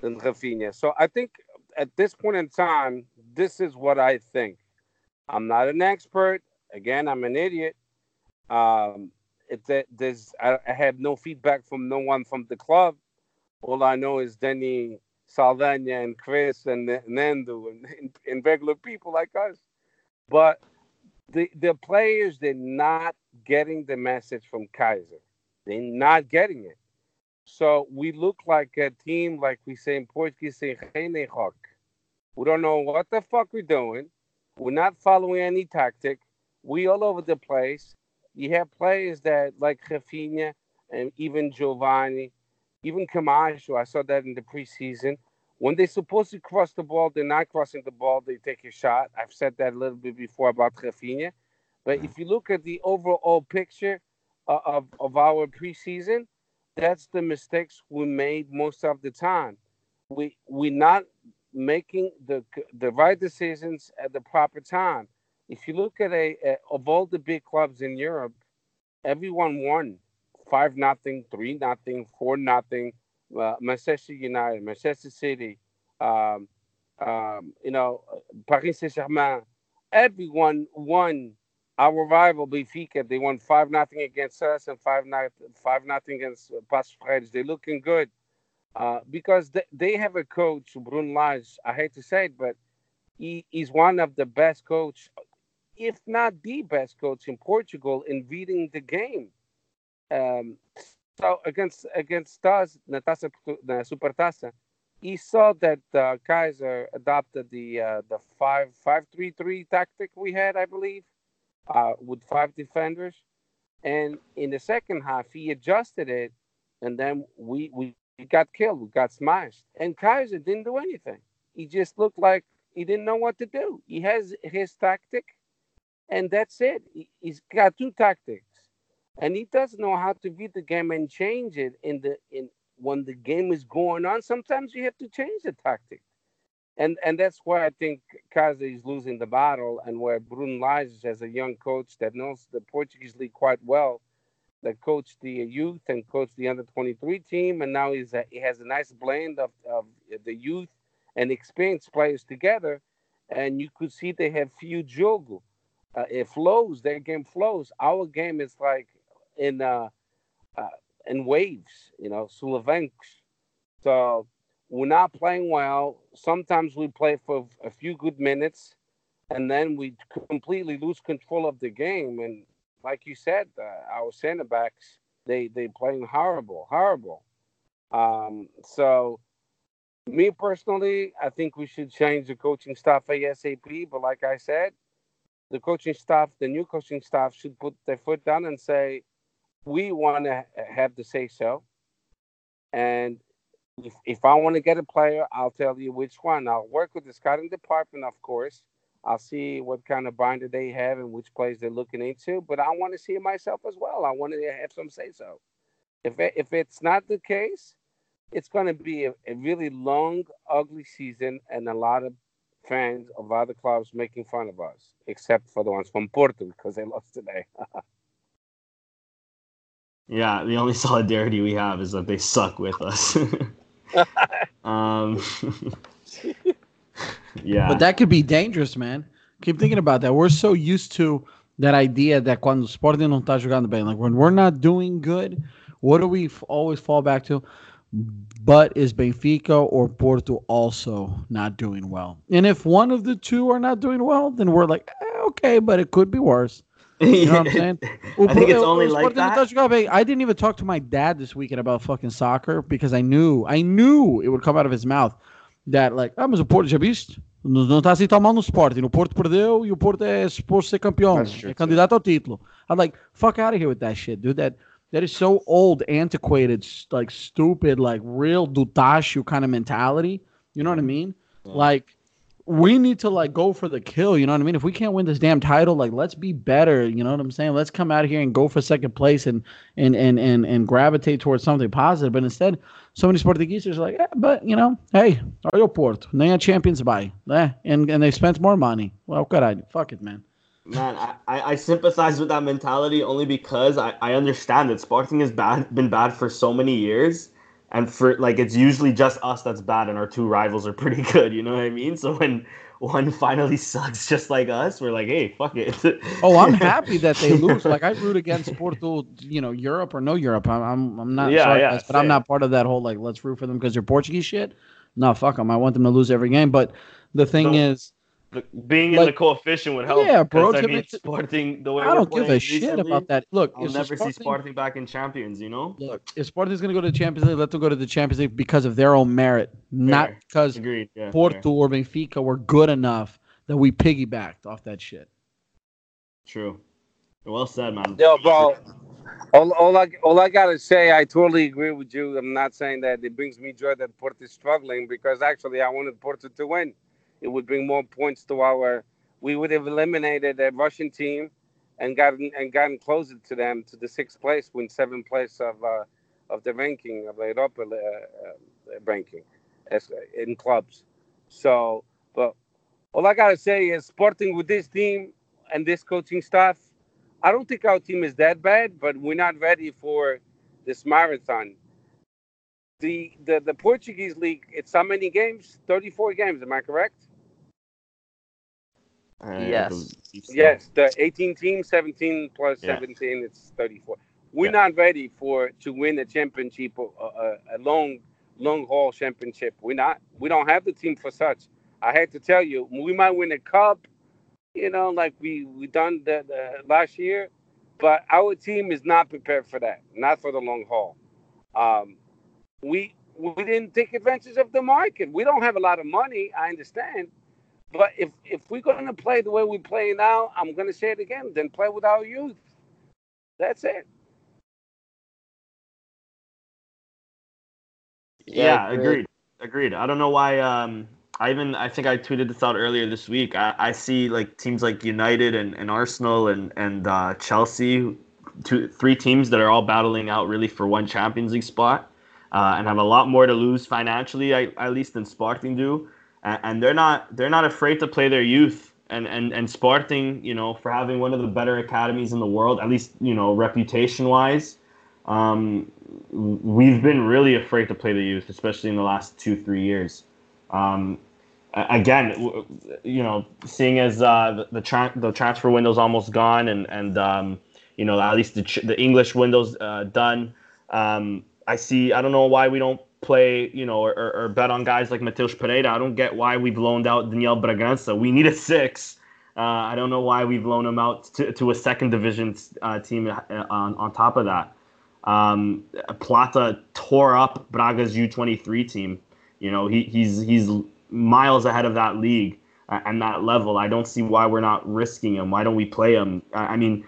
than Rafinha. So I think at this point in time, this is what I think. I'm not an expert. Again, I'm an idiot. Um, if that there's, I, I have no feedback from no one from the club. All I know is Denny Saldana and Chris and Nando and, and, and regular people like us. But the the players they're not getting the message from Keizer. They're not getting it. So we look like a team, like we say in Portuguese, say we don't know what the fuck we're doing. We're not following any tactic. We all over the place. You have players that like Rafinha and even Giovanni, even Camacho. I saw that in the preseason. When they're supposed to cross the ball, they're not crossing the ball. They take a shot. I've said that a little bit before about Rafinha. But if you look at the overall picture uh, of, of our preseason, that's the mistakes we made most of the time. We we're not making the the right decisions at the proper time. If you look at a, a of all the big clubs in Europe, everyone won five nothing, three nothing, four nothing. Uh, Manchester United, Manchester City, um, Um, you know, Paris Saint Germain, everyone won our rival Benfica. They won five nothing against us and five five nothing against Ferreiros. They're looking good uh, because they, they have a coach, Bruno Lage. I hate to say it, but he, is one of the best coach, if not the best coach in Portugal in reading the game. Um, so against against us, na taça, na Supertaça, he saw that uh, Keizer adopted the uh, the five five three three tactic we had, I believe, uh, with five defenders, and in the second half he adjusted it, and then we we got killed, we got smashed, and Keizer didn't do anything. He just looked like he didn't know what to do. He has his tactic, and that's it. He, he's got two tactics, and he doesn't know how to beat the game and change it in the in when the game is going on. Sometimes you have to change the tactic, and and that's why I think Keizer is losing the battle, and where Bruno Lage, as a young coach that knows the Portuguese league quite well, that coached the youth and coached the under 23 team, and now he's a, he has a nice blend of, of the youth and experienced players together, and you could see they have few jogo. Uh, it flows. Their game flows. Our game is like in uh, uh in waves, you know, sulavancos. So we're not playing well. Sometimes we play for a few good minutes, and then we completely lose control of the game. And like you said, uh, our center backs they they playing horrible, horrible. Um, so me personally, I think we should change the coaching staff ASAP. But like I said, the coaching staff, the new coaching staff, should put their foot down and say, we want to have the say so. And if, if I want to get a player, I'll tell you which one. I'll work with the scouting department, of course. I'll see what kind of binder they have and which players they're looking into. But I want to see it myself as well. I want to have some say so. If it, if it's not the case, it's going to be a, a, really long, ugly season, and a lot of fans of other clubs making fun of us, except for the ones from Porto because they lost today. yeah, the only solidarity we have is that they suck with us. um, yeah, but that could be dangerous, man. Keep thinking about that. We're so used to that idea that quando o Sporting não tá jogando bem, like when we're not doing good, what do we f- always fall back to? But is Benfica or Porto also not doing well? And if one of the two are not doing well, then we're like, eh, okay, but it could be worse. You know what I'm saying? I think it's only like that. I didn't even talk to my dad this weekend about fucking soccer because I knew, I knew it would come out of his mouth that like, ah, mas o Porto já viste? Não, não tá assim tão mal no Sporting. O Porto perdeu e o Porto é suposto ser campeão. É candidato ao título. I'm like, fuck out of here with that shit, dude. That that is so old, antiquated, like stupid, like real Dutashu kind of mentality. You know what I mean? Yeah. Like we need to like go for the kill. You know what I mean? If we can't win this damn title, like let's be better. You know what I'm saying? Let's come out here and go for second place and and and and, and gravitate towards something positive. But instead, so many Portuguese are like, eh, but you know, hey, are Porto? Nem a champions by, eh? and and they spent more money. Well, caralho, fuck it, man man, I, I sympathize with that mentality only because I, I understand that Sporting has bad been bad for so many years. And for like it's usually just us that's bad and our two rivals are pretty good, you know what I mean? So when one finally sucks just like us, we're like, hey, fuck it. oh, I'm happy that they lose. Like I root against Porto, you know, Europe or no Europe. I'm I'm, I'm not yeah, sorry, yeah, but I'm not part of that whole like let's root for them because they're Portuguese shit. No, fuck them. I want them to lose every game. But the thing so, is, being like, in the coefficient would help. Yeah, bro. I mean, Sporting the way I don't give a recently, shit about that. Look, I'll never Sporting, see Sporting back in Champions. You know. Look, if Sporting is going to go to the Champions League, let them go to the Champions League because of their own merit, fair. not because Agreed. Yeah, Porto fair. or Benfica were good enough that we piggybacked off that shit. True. Well said, man. Yo, bro. All, all I all I gotta say, I totally agree with you. I'm not saying that it brings me joy that Porto is struggling because actually I wanted Porto to win it would bring more points to our. We would have eliminated a Russian team and gotten and gotten closer to them to the sixth place, win seventh place of uh, of the ranking of the Europa uh, uh, ranking as, in clubs. So, but all I gotta say is, Sporting with this team and this coaching staff, I don't think our team is that bad, but we're not ready for this marathon. the, the the Portuguese league. It's how many games? Thirty four games. Am I correct? I Yes. Yes, the 18 teams, 17 plus Yeah. 17, it's 34. We're Yeah. not ready for to win a championship, a, a, a long, long haul championship. We're not. We don't have the team for such. I had to tell you, we might win a cup, you know, like we we done the, the last year, but our team is not prepared for that. Not for the long haul. Um, we we didn't take advantage of the market. We don't have a lot of money. I understand. But if if we're going to play the way we play now, I'm going to say it again. Then play with our youth. That's it. Yeah, agree. agreed. Agreed. I don't know why. Um, I even I think I tweeted this out earlier this week. I, I see like teams like United and, and Arsenal and and uh, Chelsea, two three teams that are all battling out really for one Champions League spot, uh, and have a lot more to lose financially, I, at least than Sporting do, and, they're not they're not afraid to play their youth. And, and and Sporting, you know, for having one of the better academies in the world, at least you know reputation wise, um, we've been really afraid to play the youth, especially in the last two, three years. Um, again, you know, seeing as uh, the the, tra- the transfer window's almost gone, and and um, you know at least the ch- the English window's uh, done. Um, I see. I don't know why we don't play, you know, or, or, bet on guys like Matheus Pereira. I don't get why we've loaned out Daniel Bragança. We need a six. Uh, I don't know why we've loaned him out to, to a second division uh, team uh, on, on top of that. Um, Plata tore up Braga's U23 team. You know, he, he's he's miles ahead of that league uh, and that level. I don't see why we're not risking him. Why don't we play him? I, mean,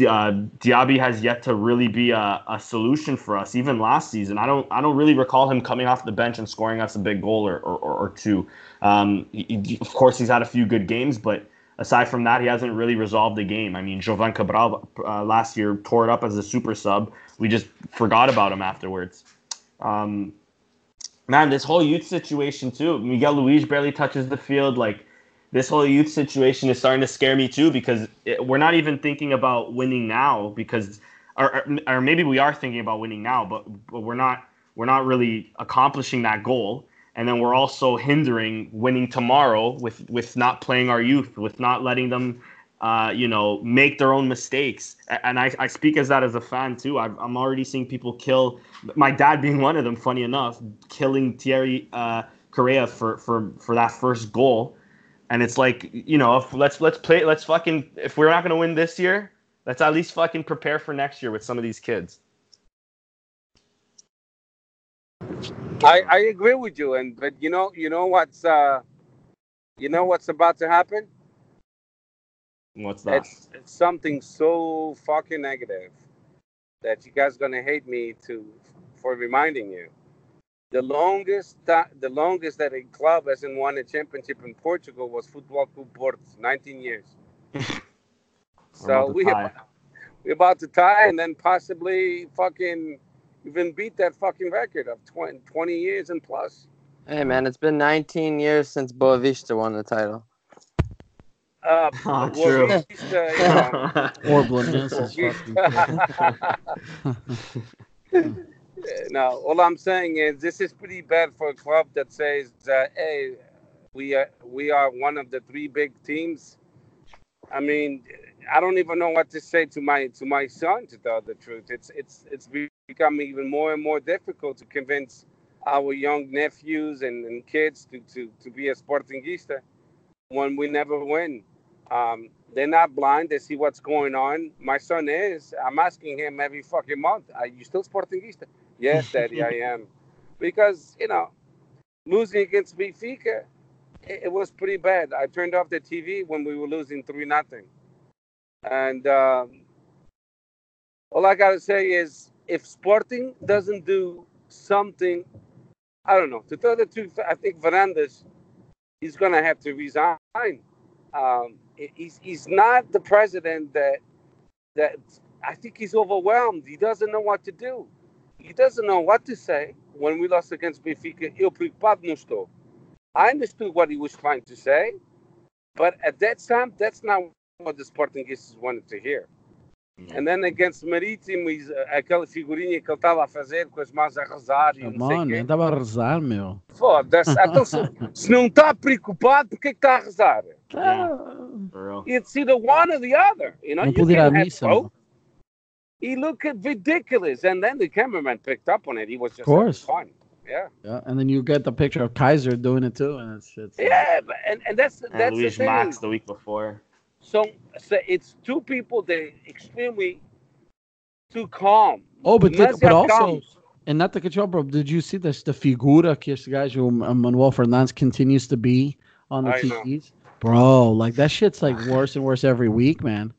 uh, Diaby has yet to really be a, a solution for us. Even last season, I don't I don't really recall him coming off the bench and scoring us a big goal or or, or two. Um, he- of course, he's had a few good games, but aside from that, he hasn't really resolved the game. I mean, Jovane Cabral uh, last year tore it up as a super sub. We just forgot about him afterwards. Um, man, this whole youth situation too. Miguel Luis barely touches the field. Like this whole youth situation is starting to scare me too because it, we're not even thinking about winning now because, or, or, maybe we are thinking about winning now, but, but we're not we're not really accomplishing that goal. And then we're also hindering winning tomorrow with with not playing our youth, with not letting them uh, you know, make their own mistakes. And I, I speak as that as a fan too. I've, I'm already seeing people kill, my dad being one of them, funny enough, killing Thierry uh, Correia for, for, for that first goal. And it's like, you know, if, let's let's play, let's fucking, if we're not going to win this year, let's at least fucking prepare for next year with some of these kids. I, I agree with you, and but you know you know what's uh, you know what's about to happen. What's that? It's, it's something so fucking negative that you guys gonna hate me to for reminding you. The longest ti- the longest that a club hasn't won a championship in Portugal was Futebol Clube Porto, 19 years. so we tie. we're about to tie and then possibly fucking even beat that fucking record of 20, 20 years and plus. Hey man, it's been 19 years since Boavista won the title. Uh, Oh, well, true. at least, uh, you know, Or Blendensis fucking no, all I'm saying is this is pretty bad for a club that says, uh, "Hey, we are we are one of the three big teams." I mean, I don't even know what to say to my to my son. To tell the truth, it's it's it's becoming even more and more difficult to convince our young nephews and, and kids to, to to be a Sportingista when we never win. Um, they're not blind. They see what's going on. My son is. I'm asking him every fucking month, are you still Sportingista? Yes, Daddy, I am. Because, you know, losing against Benfica, it, it was pretty bad. I turned off the TV when we were losing 3 nothing. And um, all I got to say is if Sporting doesn't do something, I don't know, to tell the truth, I think Varandas, he's going to have to resign. Um, he's, he's not the president that that I think he's overwhelmed. He doesn't know what to do. He doesn't know what to say. When we lost against Benfica, eu preocupado não estou. I understood what he was trying to say, but at that time, that's not what the Sportingistas wanted to hear. And then against Marítimo, he's, uh, aquela figurinha que ele estava a fazer com as mãos a rezar e Mano, quê. eu tava a rezar, meu. Foda-se. Então, se, se não está preocupado, por que que está a rezar? Real. It's either one or the other. You know, Não you pude ir à can't have missa. both. Mano. He looked ridiculous. And then the cameraman picked up on it. He was just Of course. having fun. Yeah. Yeah, and then you get the picture of Keizer doing it too, and it's it's. Yeah, but, and, and that's And that's the Luis thing. Max the week before. So, so it's two people that are extremely too calm. Oh, but Demasiado but also, calmos. and not to cut you bro. Did you see this? The figura que este gajo uh, Manuel Fernandes continues to be on the I know. TVs, bro. Like that shit's like worse and worse every week, man.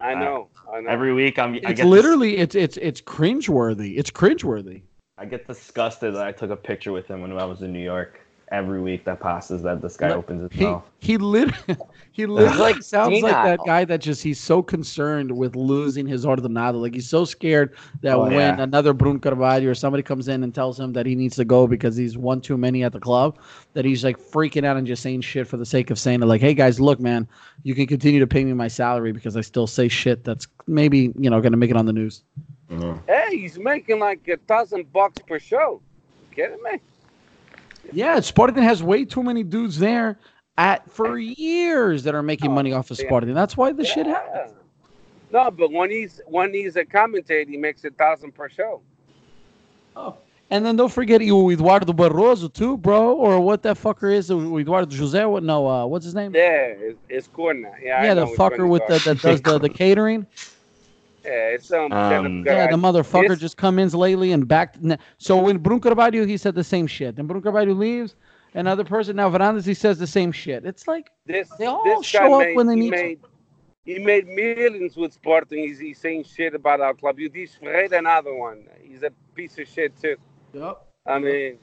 I know. I know. Every week I'm I It's get dis- literally it's it's it's cringeworthy. It's cringeworthy. I get disgusted that I took a picture with him when I was in New York. Every week that passes that this guy Look, opens his He mouth. he lit he literally like sounds like that guy that just he's so concerned with losing his ordenado. Like he's so scared that Oh, when yeah. another Bruno Carvalho or somebody comes in and tells him that he needs to go because he's one too many at the club, that he's like freaking out and just saying shit for the sake of saying it. Like, hey guys, look, man, you can continue to pay me my salary because I still say shit that's maybe you know gonna make it on the news. Mhm. Hey, he's making like a thousand bucks per show. You kidding me? Yeah, Sporting has way too many dudes there at for years that are making Oh, money off of yeah. Sporting. That's why the shit happens. No, but when he's when he's a commentator, he makes a thousand per show. Oh. And then don't forget o Eduardo Barroso too, bro, or what that fucker is, Eduardo José. What? No, uh, what's his name? Yeah, it's, it's now. Yeah, I yeah, the know which one fucker with the that does the, the catering. Yeah, it's some Um, Yeah, the motherfucker Yes. just come in lately and back. So when Bruno Carvalho, he said the same shit. Then Bruno Carvalho leaves, another person now Varandas, he says the same shit. It's like This, They all this show up made, when they he need to. He made millions with Sporting. He's, he's saying shit about our club. You Yudis Ferreira, another one. He's a piece of shit too. Yep. I mean,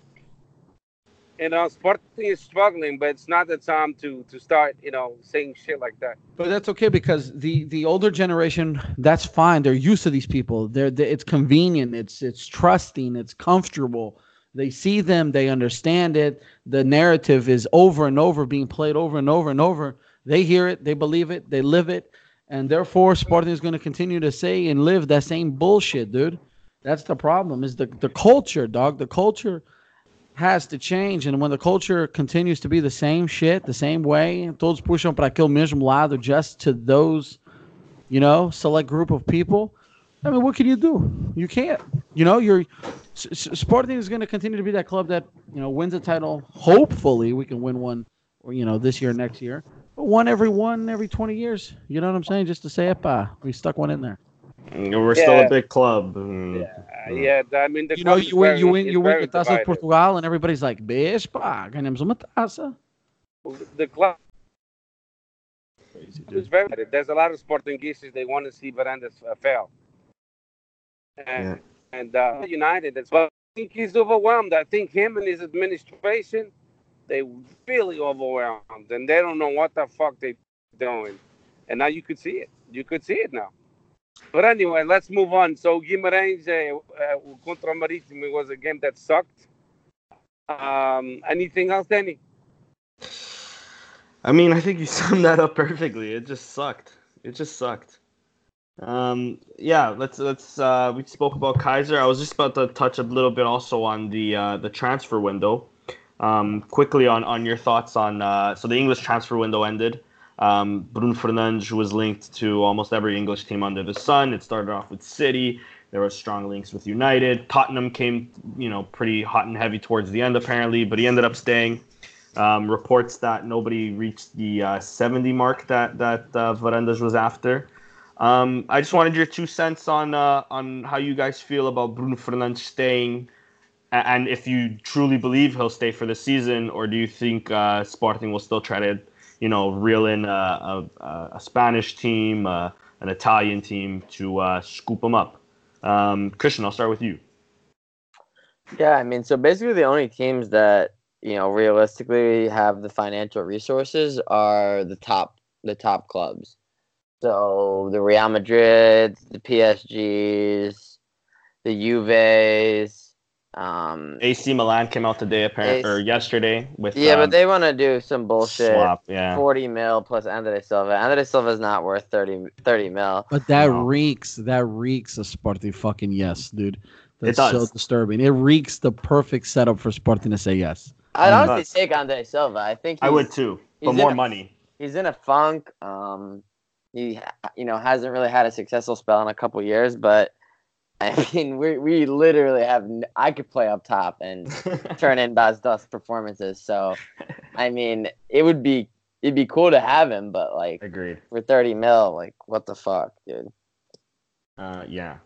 you uh, know, Sporting is struggling, but it's not the time to to start, you know, saying shit like that. But that's okay because the the older generation, that's fine. They're used to these people. They're, they it's convenient. It's it's trusting. It's comfortable. They see them. They understand it. The narrative is over and over being played over and over and over. They hear it. They believe it. They live it. And therefore, Sporting is going to continue to say and live that same bullshit, dude. That's the problem. Is the the culture, dog. The culture has to change. And when the culture continues to be the same shit, the same way, todos puxam para aquele mesmo lado just to those, you know, select group of people. I mean, what can you do? You can't. You know, you're S- S- Sporting is going to continue to be that club that you know wins a title. Hopefully, we can win one, or you know, this year, next year. But one every one every twenty years. You know what I'm saying? Just to say, "Epa, we stuck one in there." We're still a big club. Mm. Uh, yeah, I mean, the You know, you win, very- you win, you win the Taça de divided. Portugal, and everybody's like, "Beijo, pá, ganhamos uma taça." The club Crazy, is very. There's a lot of Sportingistas they want to see Varandas uh, fail. And, and uh, United, as well. I think he's overwhelmed. I think him and his administration, they really overwhelmed, and they don't know what the fuck they're doing. And now you could see it. You could see it now. But anyway, let's move on. So Guimarães uh, contra Marítimo was a game that sucked. Um, anything else, Danny? I mean, I think you summed that up perfectly. It just sucked. It just sucked. Um, yeah, let's let's. Uh, we spoke about Keizer. I was just about to touch a little bit also on the uh, the transfer window. Um, quickly on on your thoughts on uh, so the English transfer window ended. Um, Bruno Fernandes was linked to almost every English team under the sun. It started off with City. There were strong links with United. Tottenham came, you know, pretty hot and heavy towards the end apparently, but he ended up staying. Um, reports that nobody reached the uh, 70 mark that that uh, was after. Um, I just wanted your two cents on uh, on how you guys feel about Bruno Fernandes staying, and if you truly believe he'll stay for the season, or do you think uh, Sporting will still try to, you know, reel in a, a, a Spanish team, uh, an Italian team to uh, scoop them up? Um, Christian, I'll start with you. Yeah, I mean, so basically the only teams that you know realistically have the financial resources are the top the top clubs. So the Real Madrid, the PSGs, the Juves, Um, AC Milan came out today, apparently, or yesterday with yeah, um, but they want to do some bullshit. swap. Yeah, 40 mil plus Andre Silva. Andre Silva's not worth 30, 30 mil. But that No. reeks. That reeks of Sporting fucking yes, dude. That's does. so disturbing. It reeks the perfect setup for Sporting to say yes. I'd It honestly does. take Andre Silva. I think I would too, but more a- money. he's in a funk. Um, he you know hasn't really had a successful spell in a couple years, but I mean we we literally have. n- I could play up top and turn in Bas Dost performances. So I mean it would be it'd be cool to have him, but like Agreed. for thirty mil, like what the fuck, dude. Uh, yeah,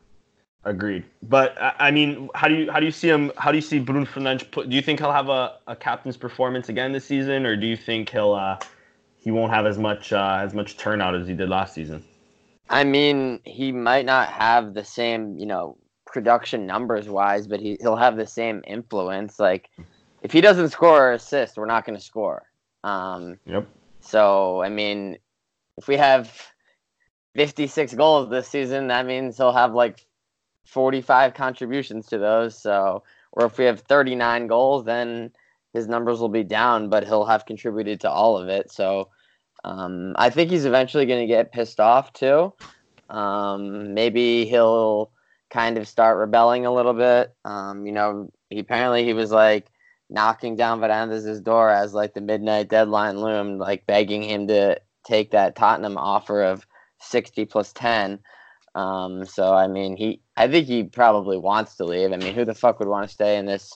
agreed. But I, I mean, how do you how do you see him? How do you see Bruno Fernandes? Put, do you think he'll have a, a captain's performance again this season, or do you think he'll uh, he won't have as much uh, as much turnout as he did last season? I mean, he might not have the same, you know, production numbers wise, but he, he'll have the same influence. Like, if he doesn't score or assist, we're not going to score. Um, Yep. so, I mean, if we have 56 goals this season, that means he'll have like 45 contributions to those. So, or if we have 39 goals, then his numbers will be down, but he'll have contributed to all of it. So, um, I think he's eventually going to get pissed off too. Um, maybe he'll kind of start rebelling a little bit. Um, you know, he apparently he was like knocking down Varandas' door as like the midnight deadline loomed, like begging him to take that Tottenham offer of 60 plus 10. Um, so I mean, he I think he probably wants to leave. I mean, who the fuck would want to stay in this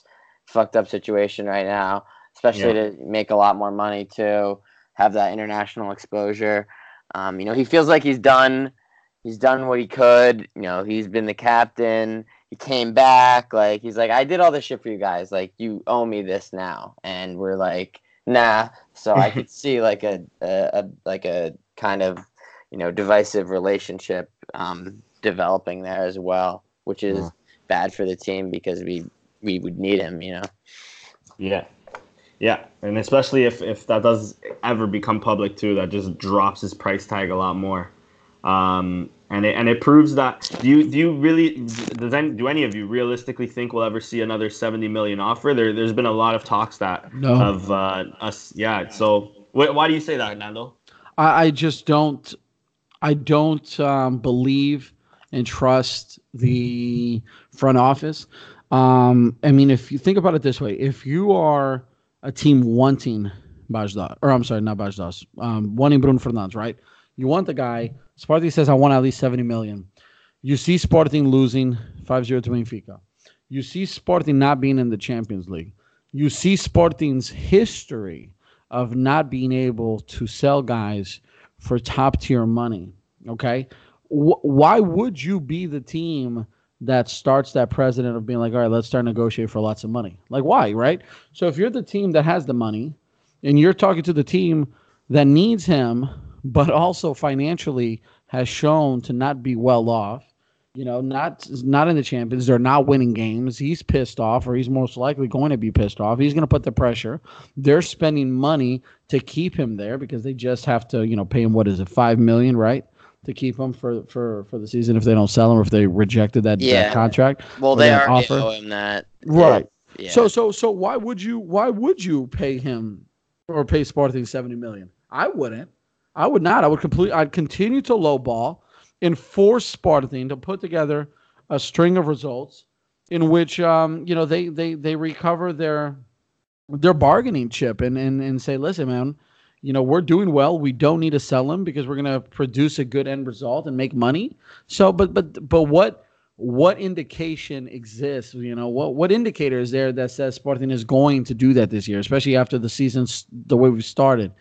fucked up situation right now, especially to make a lot more money too, have that international exposure. Um, you know, he feels like he's done he's done what he could. You know, he's been the captain. He came back. Like he's like, I did all this shit for you guys. Like you owe me this now. And we're like, nah. So I could see like a, a, a like a kind of you know divisive relationship um, developing there as well, which is Yeah. bad for the team because we we would need him. You know. Yeah. Yeah, and especially if, if that does ever become public too, that just drops his price tag a lot more. Um, and it and it proves that. Do you do you really does any, do any of you realistically think we'll ever see another seventy million offer? There there's been a lot of talks that No. of uh, us. Yeah. So wh- why do you say that, Nando? I, I just don't. I don't um, believe and trust the front office. Um, I mean, if you think about it this way, if you are a team wanting Bajda, or I'm sorry, not Bajdas, um, wanting Bruno Fernandes, right? You want the guy. Sporting says, I want at least 70 million. You see Sporting losing 5 0 to Benfica. You see Sporting not being in the Champions League. You see Sporting's history of not being able to sell guys for top tier money. Okay. Wh- why would you be the team that starts that president of being like, all right, let's start negotiate for lots of money? Like, why? Right. So if you're the team that has the money and you're talking to the team that needs him, but also financially has shown to not be well off, you know, not not in the champions. They're not winning games. He's pissed off, or he's most likely going to be pissed off. He's going to put the pressure. They're spending money to keep him there because they just have to, you know, pay him what is it, five million, right, to keep him for for for the season if they don't sell him or if they rejected that, Yeah. that contract. Well, they already offer. owe him that. Right. Yeah. So so so why would you why would you pay him or pay Sporting seventy million? I wouldn't. I would not. I would complete. I'd continue to lowball and force Sporting to put together a string of results in which um you know they they they recover their their bargaining chip and and and say, listen, man. You know, we're doing well. We don't need to sell him because we're going to produce a good end result and make money. So, but but but what what indication exists? You know, what what indicator is there that says Sporting is going to do that this year, especially after the season's the way we started?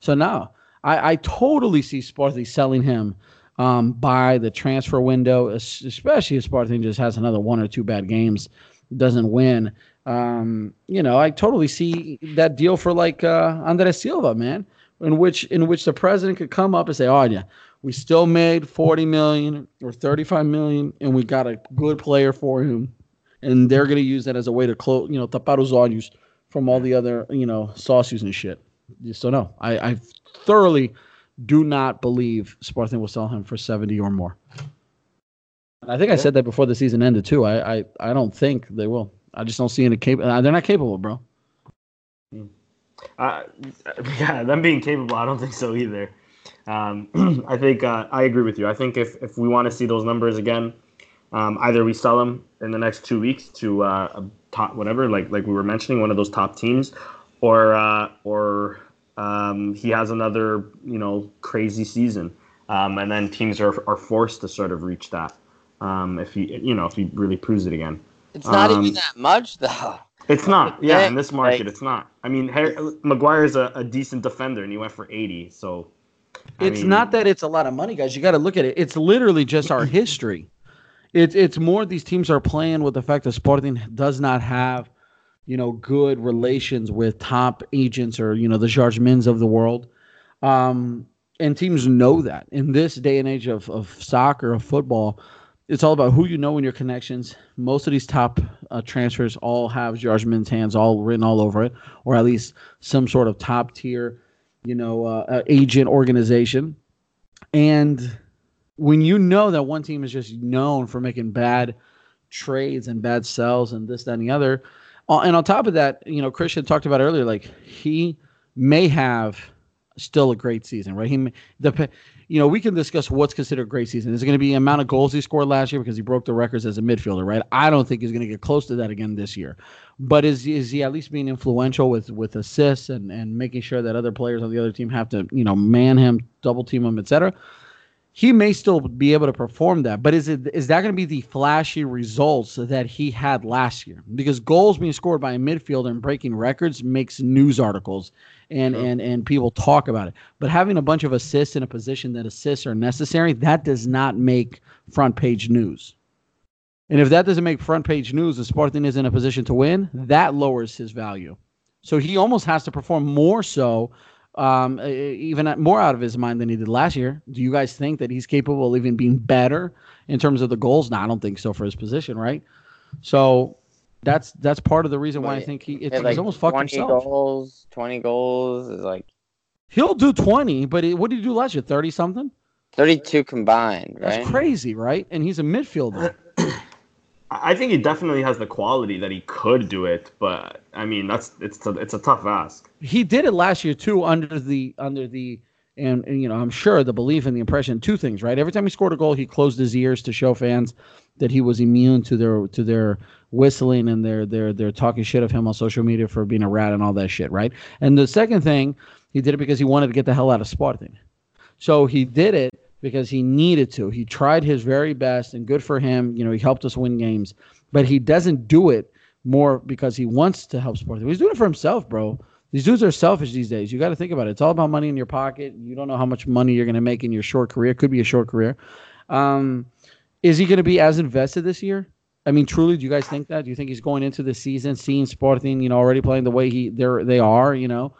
So now I, I totally see Sporting selling him um, by the transfer window, especially if Sporting just has another one or two bad games, doesn't win. Um, you know, I totally see that deal for like uh, Andres Silva, man, in which in which the president could come up and say, "Oh yeah, we still made 40 million or 35 million and we got a good player for him and they're to use that as a way to close you know tapar os olhos from all the other you know sauces and shit. So no I, I thoroughly do not believe Spartan will sell him for 70 or more. I think I said that before the season ended too. I, I I don't think they will I just don't see any capable. Uh, they're not capable, bro. Uh, yeah, them being capable, I don't think so either. Um, I think uh, I agree with you. I think if, if we want to see those numbers again, um, either we sell them in the next two weeks to uh, top whatever, like like we were mentioning, one of those top teams, or uh, or um, he has another you know crazy season, um, and then teams are, are forced to sort of reach that um, if he you know if he really proves it again. It's not Um, even that much though. It's not, yeah. In this Like- market, it's not. I mean, Harry, Maguire's a, a decent defender, and he went for eighty. So I It's mean, not that it's a lot of money, guys. You got to look at it. It's literally just our history. It's it's more these teams are playing with the fact that Sporting does not have, you know, good relations with top agents or you know the Jorge Mendes of the world, um, and teams know that in this day and age of of soccer of football, it's all about who you know and your connections. Most of these top uh, transfers all have Jorge Mendes' hands all written all over it, or at least some sort of top tier you know, uh, uh, agent organization. And when you know that one team is just known for making bad trades and bad sells and this, that, and the other, uh, and on top of that, you know, Christian talked about earlier, like he may have still a great season, right? He, the, you know, we can discuss what's considered a great season. Is it going to be the amount of goals he scored last year because he broke the records as a midfielder, right? I don't think he's going to get close to that again this year. But is is he at least being influential with with assists and and making sure that other players on the other team have to you know man him, double team him, etc. He may still be able to perform that, but is it is that going to be the flashy results that he had last year? Because goals being scored by a midfielder and breaking records makes news articles and Sure. and and people talk about it. But having a bunch of assists in a position that assists are necessary, that does not make front page news. And if that doesn't make front page news, and Spartan is in a position to win, that lowers his value. So he almost has to perform more so, um, even at- more out of his mind than he did last year. Do you guys think that he's capable of even being better in terms of the goals? No, I don't think so for his position, right? So that's that's part of the reason why I think he it's, Had, like he's almost fucked 20 himself. goals, 20 goals is like He'll do twenty, but it, what did he do last year? Thirty something? 32 combined, right? That's crazy, right? And he's a midfielder. I think he definitely has the quality that he could do it, but I mean that's it's a, it's a tough ask. he did it last year too under the under the and, and, you know i'm sure the belief and the impression two things right every time he scored a goal he closed his ears to show fans that he was immune to their to their whistling and they're they're they're talking shit of him on social media for being a rat and all that shit right and the second thing he did it because he wanted to get the hell out of Sporting so he did it because he needed to he tried his very best and good for him you know he helped us win games but he doesn't do it more because he wants to help Sporting he's doing it for himself bro these dudes are selfish these days. You got to think about it. It's all about money in your pocket. You don't know how much money you're going to make in your short career. Could be a short career. Um, is he going to be as invested this year? I mean, truly, do you guys think that? Do you think he's going into the season seeing Sporting, you know, already playing the way he they're they are? You know,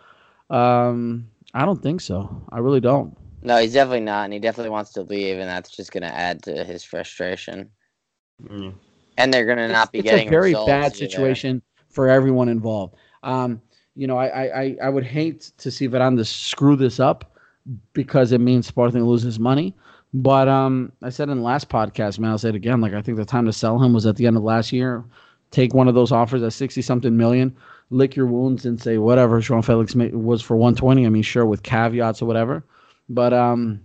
um, I don't think so. I really don't. No, he's definitely not, and he definitely wants to leave, and that's just going to add to his frustration. Mm. And they're going to not be it's getting a very results bad either. situation for everyone involved. Um, you know, I, I, I- I would hate to see Varandas screw this up because it means Sporting loses money. But um, I said in the last podcast, man, I'll say it again. Like I think the time to sell him was at the end of last year. Take one of those offers at sixty something million, lick your wounds, and say whatever. João Felix was for one twenty. I mean, sure, with caveats or whatever. But um,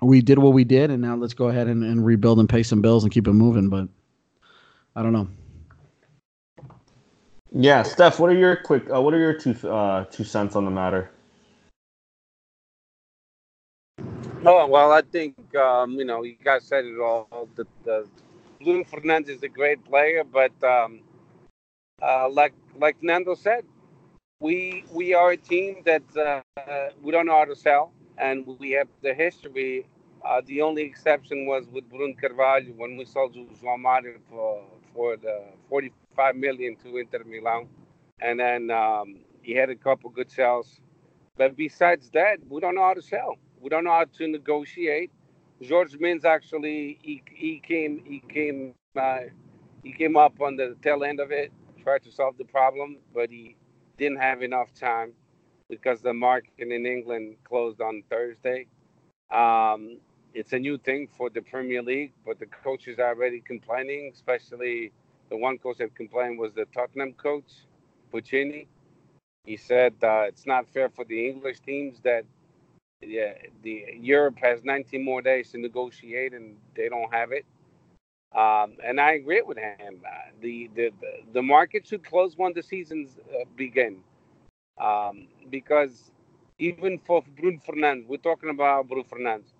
we did what we did, and now let's go ahead and, and rebuild and pay some bills and keep it moving. But I don't know. Yeah, Steph, what are your quick? Uh, what are your two uh, two cents on the matter? Oh well, I think um, you know you guys said it all. The, the Bruno Fernandes is a great player, but um, uh, like like Nando said, we we are a team that uh, we don't know how to sell, and we have the history. Uh, the only exception was with Bruno Carvalho when we sold João Mario for for the 45 million to Inter Milan, and then um, he had a couple good sales. But besides that, we don't know how to sell. We don't know how to negotiate. Jorge Mendes actually he, he came he came uh, he came up on the tail end of it, tried to solve the problem, but he didn't have enough time because the market in England closed on Thursday. Um, it's a new thing for the Premier League, but the coaches are already complaining, especially the one coach that complained was the Tottenham coach, Pochettino. He said uh, it's not fair for the English teams that yeah, the Europe has 19 more days to negotiate and they don't have it. Um, and I agree with him. Uh, the, the the market should close when the seasons uh, begin, um, because even for Bruno Fernandes, we're talking about Bruno Fernandes.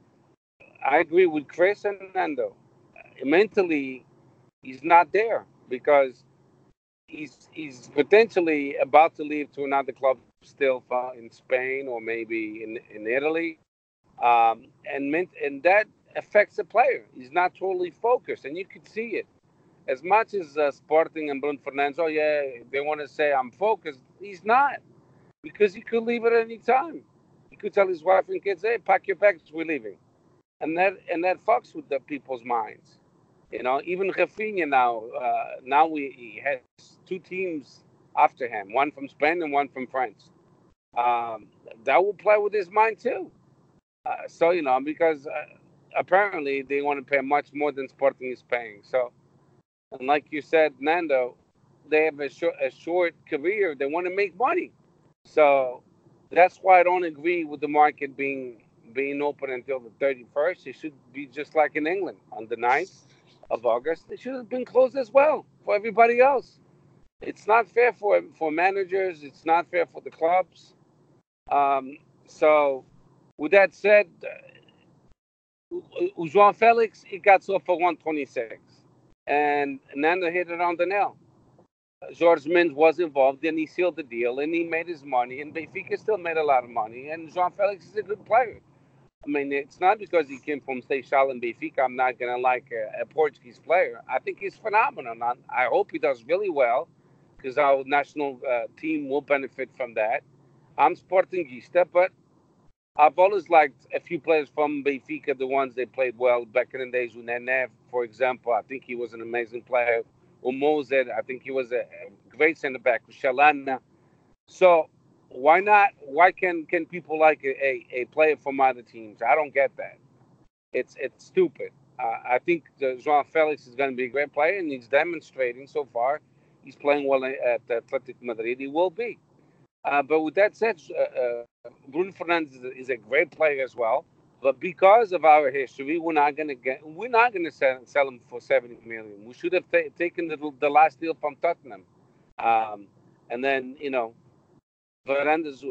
I agree with Chris and Nando. Mentally, he's not there because he's he's potentially about to leave to another club still in Spain or maybe in in Italy, um, and meant and that affects the player. He's not totally focused, and you can see it. As much as uh, Sporting and Bruno Fernandes, oh yeah, they want to say I'm focused. He's not, because he could leave at any time. He could tell his wife and kids, "Hey, pack your bags, we're leaving," and that and that fucks with the people's minds. You know, even Rafinha now, uh, now we he has two teams after him, one from Spain and one from France. Um, that will play with his mind too. Uh, so you know, because uh, apparently they want to pay much more than Sporting is paying. So, and like you said, Nando, they have a short, a short career. They want to make money. So that's why I don't agree with the market being being open until the 31st. It should be just like in England on the 9th of August. It should have been closed as well for everybody else. It's not fair for for managers. It's not fair for the clubs. Um, so, with that said, João Felix he got sold for 126, and Nando hit it on the nail. Jorge Mendes was involved, and he sealed the deal, and he made his money, and Benfica still made a lot of money, and João Felix is a good player. I mean, it's not because he came from Seixal and Benfica. I'm not gonna like a, a Portuguese player. I think he's phenomenal. I hope he does really well, because our national uh, team will benefit from that. I'm Sportingista, but I've always liked a few players from Benfica, the ones they played well back in the days. With Nenev, for example, I think he was an amazing player. Umozer, I think he was a great centre back. Chalana. So why not? Why can can people like a, a, a, player from other teams? I don't get that. It's it's stupid. Uh, I think João Felix is going to be a great player, and he's demonstrating so far. He's playing well at Athletic Madrid. He will be. Uh, but with that said, uh, uh, Bruno Fernandes is a, great player as well. But because of our history, we're not going to get, we're not going to sell, sell him for 70 million. We should have ta- taken the, the last deal from Tottenham, um, and then you know, Fernandes,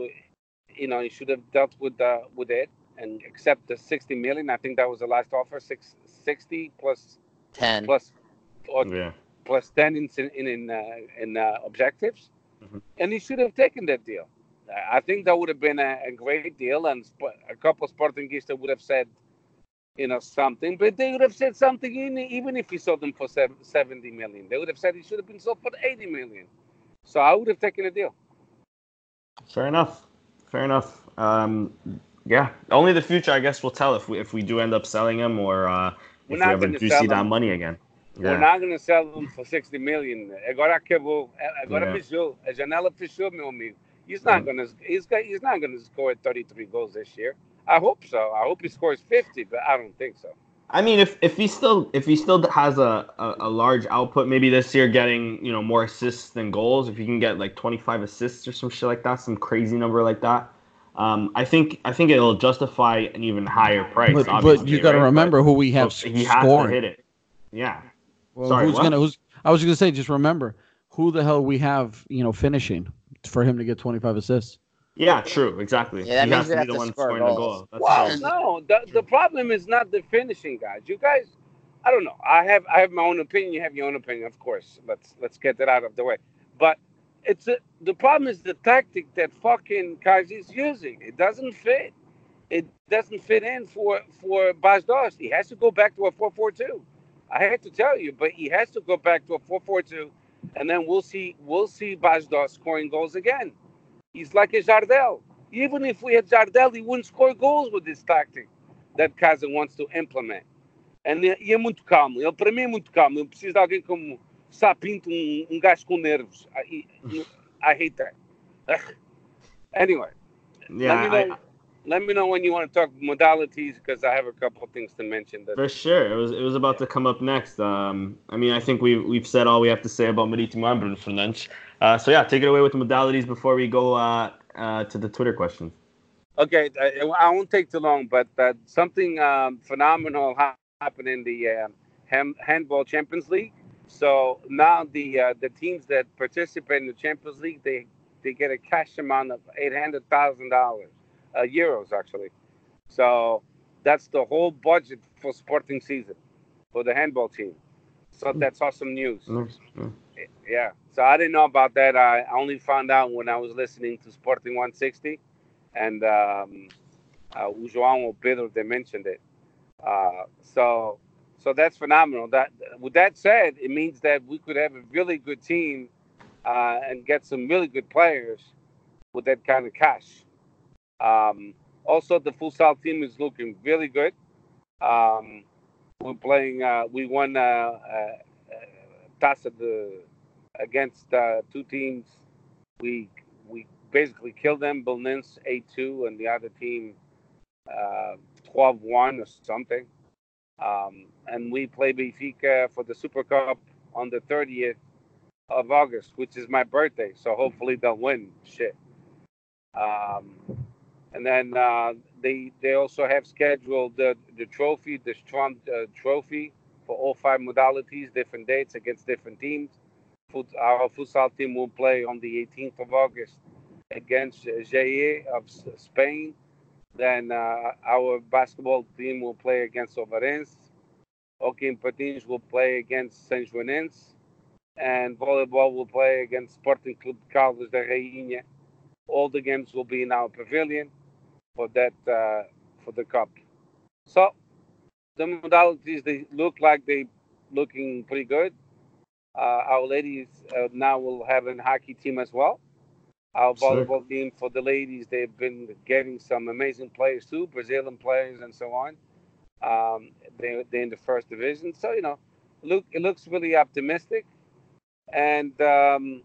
you know, he should have dealt with uh, with it and accept the 60 million. I think that was the last offer, six, 60 plus 10 plus, or yeah. Plus 10 in in in, uh, in uh, objectives mm-hmm. and he should have taken that deal. I think that would have been a, a great deal, and a couple of Sportingistas would have said, you know, something. But they would have said something in, even if he sold them for 70 million. They would have said he should have been sold for 80 million. So I would have taken a deal. Fair enough. Fair enough. Um, yeah, only the future, I guess, will tell if we if we do end up selling him or uh, if we ever do see that money again. Yeah. We're not going to sell them for 60 million. Agora acabou. Agora yeah. fechou. A janela fechou, meu amigo. He's not going to. He's got, He's not going to score 33 goals this year. I hope so. I hope he scores 50, but I don't think so. I mean, if, if he still if he still has a, a, a, large output, maybe this year getting you know more assists than goals. If you can get like 25 assists or some shit like that, some crazy number like that, um, I think I think it'll justify an even higher price. But, but you got to right? remember but, who we have he scoring. Has to hit it. Yeah. Well, Sorry, who's what? gonna? Who's? I was gonna say, just remember who the hell we have, you know, finishing for him to get 25 assists. Yeah, true, exactly. Yeah, that he means has to be the one scoring the goal. That's well, no, the, the problem is not the finishing, guys. You guys, I don't know. I have I have my own opinion. You have your own opinion, of course. Let's let's get that out of the way. But it's a, the problem is the tactic that fucking Keizer is using. It doesn't fit. It doesn't fit in for for Bas He has to go back to a four four two. I hate to tell you, but he has to go back to a 4-4-2, and then we'll see we'll see Dost scoring goals again. He's like a Jardel. Even if we had Jardel, he wouldn't score goals with this tactic that Keizer wants to implement. And, e é muito calmo. Ele, para mim, é muito calmo. Eu preciso de alguém como Sá Pinto, um, um gajo com nervos. I, I hate that. anyway. Yeah, let me know when you want to talk modalities because I have a couple of things to mention. That For sure, it was it was about to come up next. Um, I mean, I think we we've said all we have to say about Marítimo Ambron for lunch. Uh, so yeah, take it away with the modalities before we go uh, uh, to the Twitter questions. Okay, I, I won't take too long, but uh, something um, phenomenal ha- happened in the ham- handball Champions League. So now the uh, the teams that participate in the Champions League they they get a cash amount of eight hundred thousand dollars, uh, euros actually. So that's the whole budget for sporting season for the handball team. So that's awesome news. Nice. Yeah. So I didn't know about that. I only found out when I was listening to Sporting 160, and um, uh, João or Pedro they mentioned it. Uh, so, so that's phenomenal. That with that said, it means that we could have a really good team uh, and get some really good players with that kind of cash. Um, also, the futsal team is looking really good. Um, we're playing. Uh, we won uh, uh, Taça de against uh, two teams. We we basically killed them. Belenenses eight two, and the other team uh, 12-1 or something. Um, and we play Benfica for the Super Cup on the 30th of August, which is my birthday. So hopefully they'll win. Shit. Um, and then uh, they they also have scheduled the the trophy, the Stromp uh, trophy for all five modalities, different dates against different teams. Our futsal team will play on the 18th of August against GE of Spain. Then uh, our basketball team will play against. Hockey and Patins will play against San. And volleyball will play against Sporting Club Caldas da Rainha. All the games will be in our pavilion for that uh, for the cup. So the modalities they look like they looking pretty good. Uh, our ladies uh, now will have a hockey team as well. Our Sick. volleyball team for the ladies, they've been getting some amazing players too, Brazilian players and so on. Um, they, they're in the first division, so you know, look, it looks really optimistic, and um,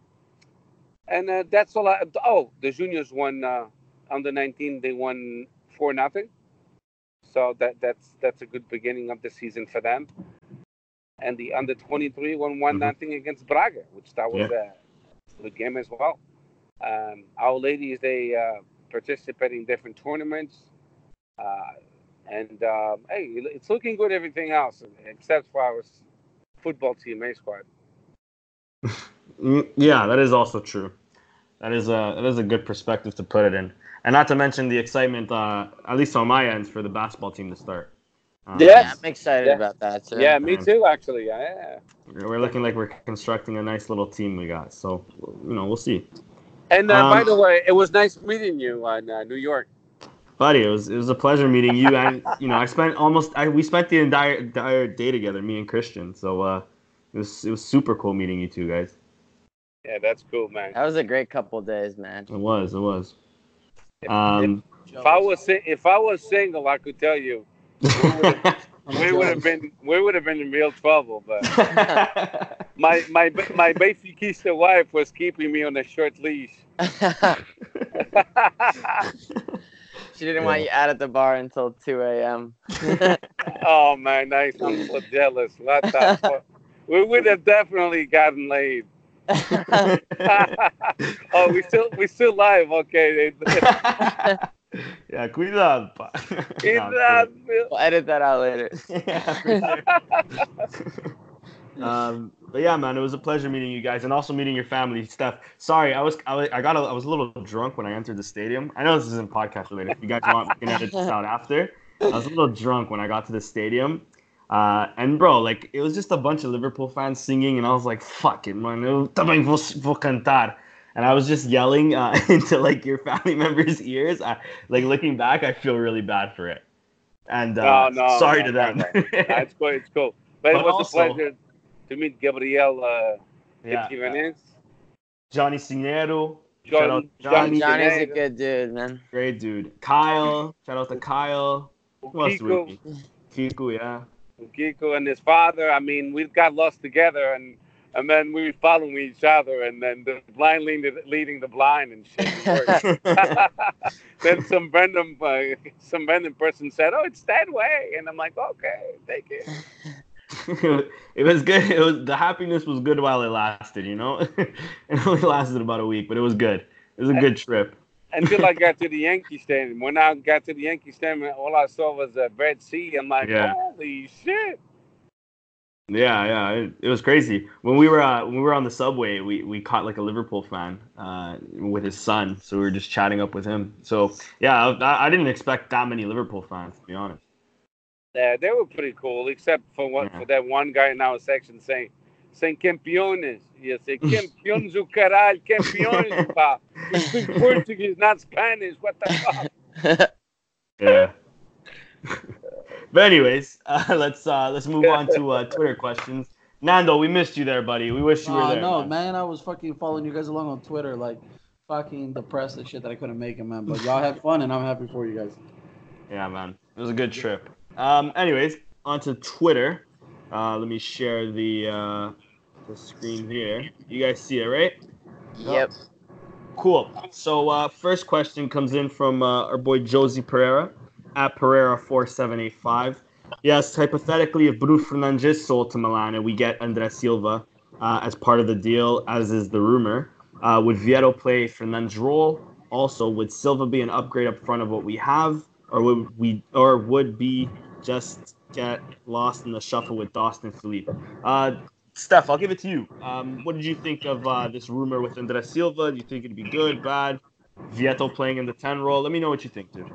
and uh, that's all. I, oh, the juniors won uh, under 19. They won four nothing, so that that's that's a good beginning of the season for them. And the under 23 won one Mhm. nothing against Braga, which that was a good game as well. Um, our ladies they uh, participate in different tournaments, uh, and um, hey, it's looking good. Everything else except for our football team, A squad. Mm, Yeah, that is also true. That is a that is a good perspective to put it in, and not to mention the excitement, uh, at least on my end, for the basketball team to start. Um, Yes. Yeah, I'm excited Yeah. about that too. Yeah, me too. Actually, yeah. we're looking like we're constructing a nice little team we got. So you know, we'll see. And uh, by Um, the way, it was nice meeting you in uh, New York. Buddy, it was it was a pleasure meeting you, and you know, I spent almost I, we spent the entire, entire day together, me and Christian. So uh, it was it was super cool meeting you two guys. Yeah, that's cool, man. That was a great couple days, man. It was it was. Um, If I was if I was single, I could tell you we would have been we would have been in real trouble. But my my my Benfica wife was keeping me on a short leash. she didn't want you out at the bar until 2 a.m. oh man, nice. I'm so jealous. What the fuck? We would have definitely gotten laid. oh, we still we still live. Okay. yeah, cuidado, pa. In Nah, we'll edit that out later. Yeah, um, but yeah, man, it was a pleasure meeting you guys and also meeting your family, Steph. Sorry, I was I, was- I got a, I was a little drunk when I entered the stadium. I know this isn't podcast related. If you guys want, we can edit this out after. I was a little drunk when I got to the stadium. Uh, and bro, like it was just a bunch of Liverpool fans singing, and I was like, "Fuck it, man! Eu também vou, vou cantar." And I was just yelling uh, into like your family members' ears. I, like looking back, I feel really bad for it. And uh, No, no, sorry no, to no, them. no. It's cool. It's cool. But, But it was also- a pleasure to meet Gabriel uh, yeah, Jimenez. Johnny Sinero. John- shout out Johnny, Johnny's a good dude, man. great dude. Kyle, shout out to Kyle. Who else do we Kiko, meet? Kiko and his father. I mean, we got lost together, and and then we were following each other, and then the blind leading, leading the blind and shit. then some random uh, some random person said, "Oh, it's that way," and I'm like, "Okay, take it." it was good. It was the happiness was good while it lasted. You know, it only lasted about a week, but it was good. It was a good trip. Until I got to the Yankee Stadium. When I got to the Yankee Stadium, all I saw was a red sea. I'm like, Yeah. holy shit! Yeah, yeah, it, it was crazy. When we were uh, when we were on the subway, we, we caught like a Liverpool fan uh, with his son, so we were just chatting up with him. So yeah, I, I didn't expect that many Liverpool fans to be honest. Yeah, they were pretty cool, except for what Yeah. for that one guy in our section saying, saying campeones. You say campeones o caralho, campeones, pá. You speak Portuguese, not Spanish. What the fuck? Yeah. but anyways, uh, let's uh, let's move on to uh, Twitter questions. Nando, we missed you there, buddy. We wish you were Oh there. no, man. man! I was fucking following you guys along on Twitter, like fucking depressed and shit that I couldn't make it, man. But y'all had fun, and I'm happy for you guys. Yeah, man. It was a good trip. Um, anyways, onto Twitter. Uh, let me share the uh, the screen here. You guys see it, right? yep. Cool. So uh, first question comes in from uh, our boy Josie Pereira at Pereira4785. Yes, hypothetically, if Bruno Fernandes sold to Milan and we get André Silva uh, as part of the deal, as is the rumor, uh, would Vietto play Fernandes' role? Also, would Silva be an upgrade up front of what we have, or would we, or would be just get lost in the shuffle with Dawson Phellype? Uh, Steph, I'll give it to you. Um, what did you think of uh, this rumor with Andres Silva? Do you think it'd be good, bad? Vietto playing in the 10 role? Let me know what you think, dude.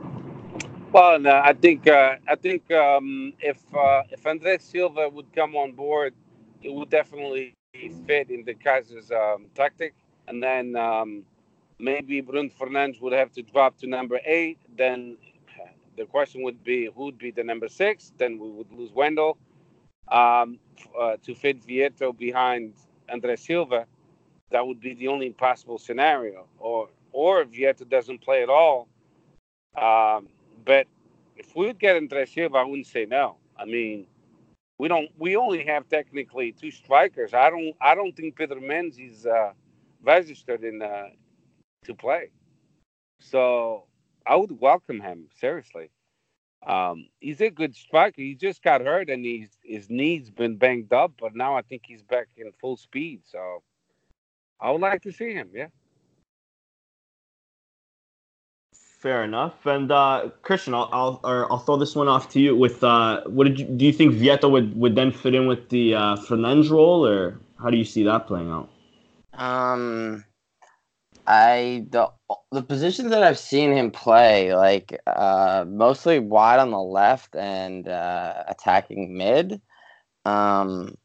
Well, no, I think uh, I think um, if uh, if Andres Silva would come on board, it would definitely fit in the Keizer's um, tactic, and then um, maybe Bruno Fernandes would have to drop to number eight. Then the question would be who would be the number six? Then we would lose Wendel um, uh, to fit Vietto behind Andres Silva. That would be the only possible scenario, or or if Vietto doesn't play at all. Um, but if we would get Andres Silva, I wouldn't say no. I mean, we don't. We only have technically two strikers. I don't. I don't think Pedro Mendes is uh, registered in uh, to play. So I would welcome him seriously. Um, he's a good striker. He just got hurt and he's, his knees been banged up, but now I think he's back in full speed. So I would like to see him. Yeah. Fair enough. And uh, Christian, I'll, I'll, or I'll throw this one off to you. With uh, what did you, do you think Vietto would, would then fit in with the uh, Fernandes role, or how do you see that playing out? Um, I the the positions that I've seen him play, like uh, mostly wide on the left and uh, attacking mid. Um,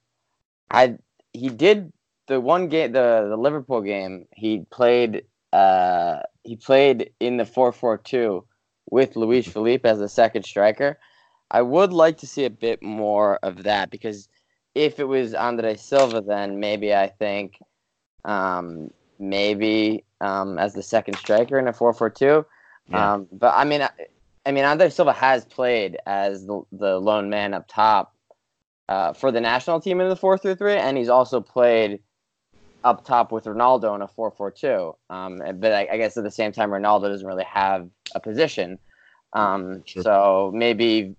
I he did the one game, the the Liverpool game. He played. Uh, he played in the four four two with Luiz Phellype as the second striker. I would like to see a bit more of that because if it was Andre Silva, then maybe I think um, maybe um, as the second striker in a 4-4-2. Yeah. Um, but I mean, I, I mean, Andre Silva has played as the, the lone man up top uh, for the national team in the 4-3-3, and he's also played up top with Ronaldo in a 4-4-2. Um, but I, I guess at the same time, Ronaldo doesn't really have a position. Um, Sure. So maybe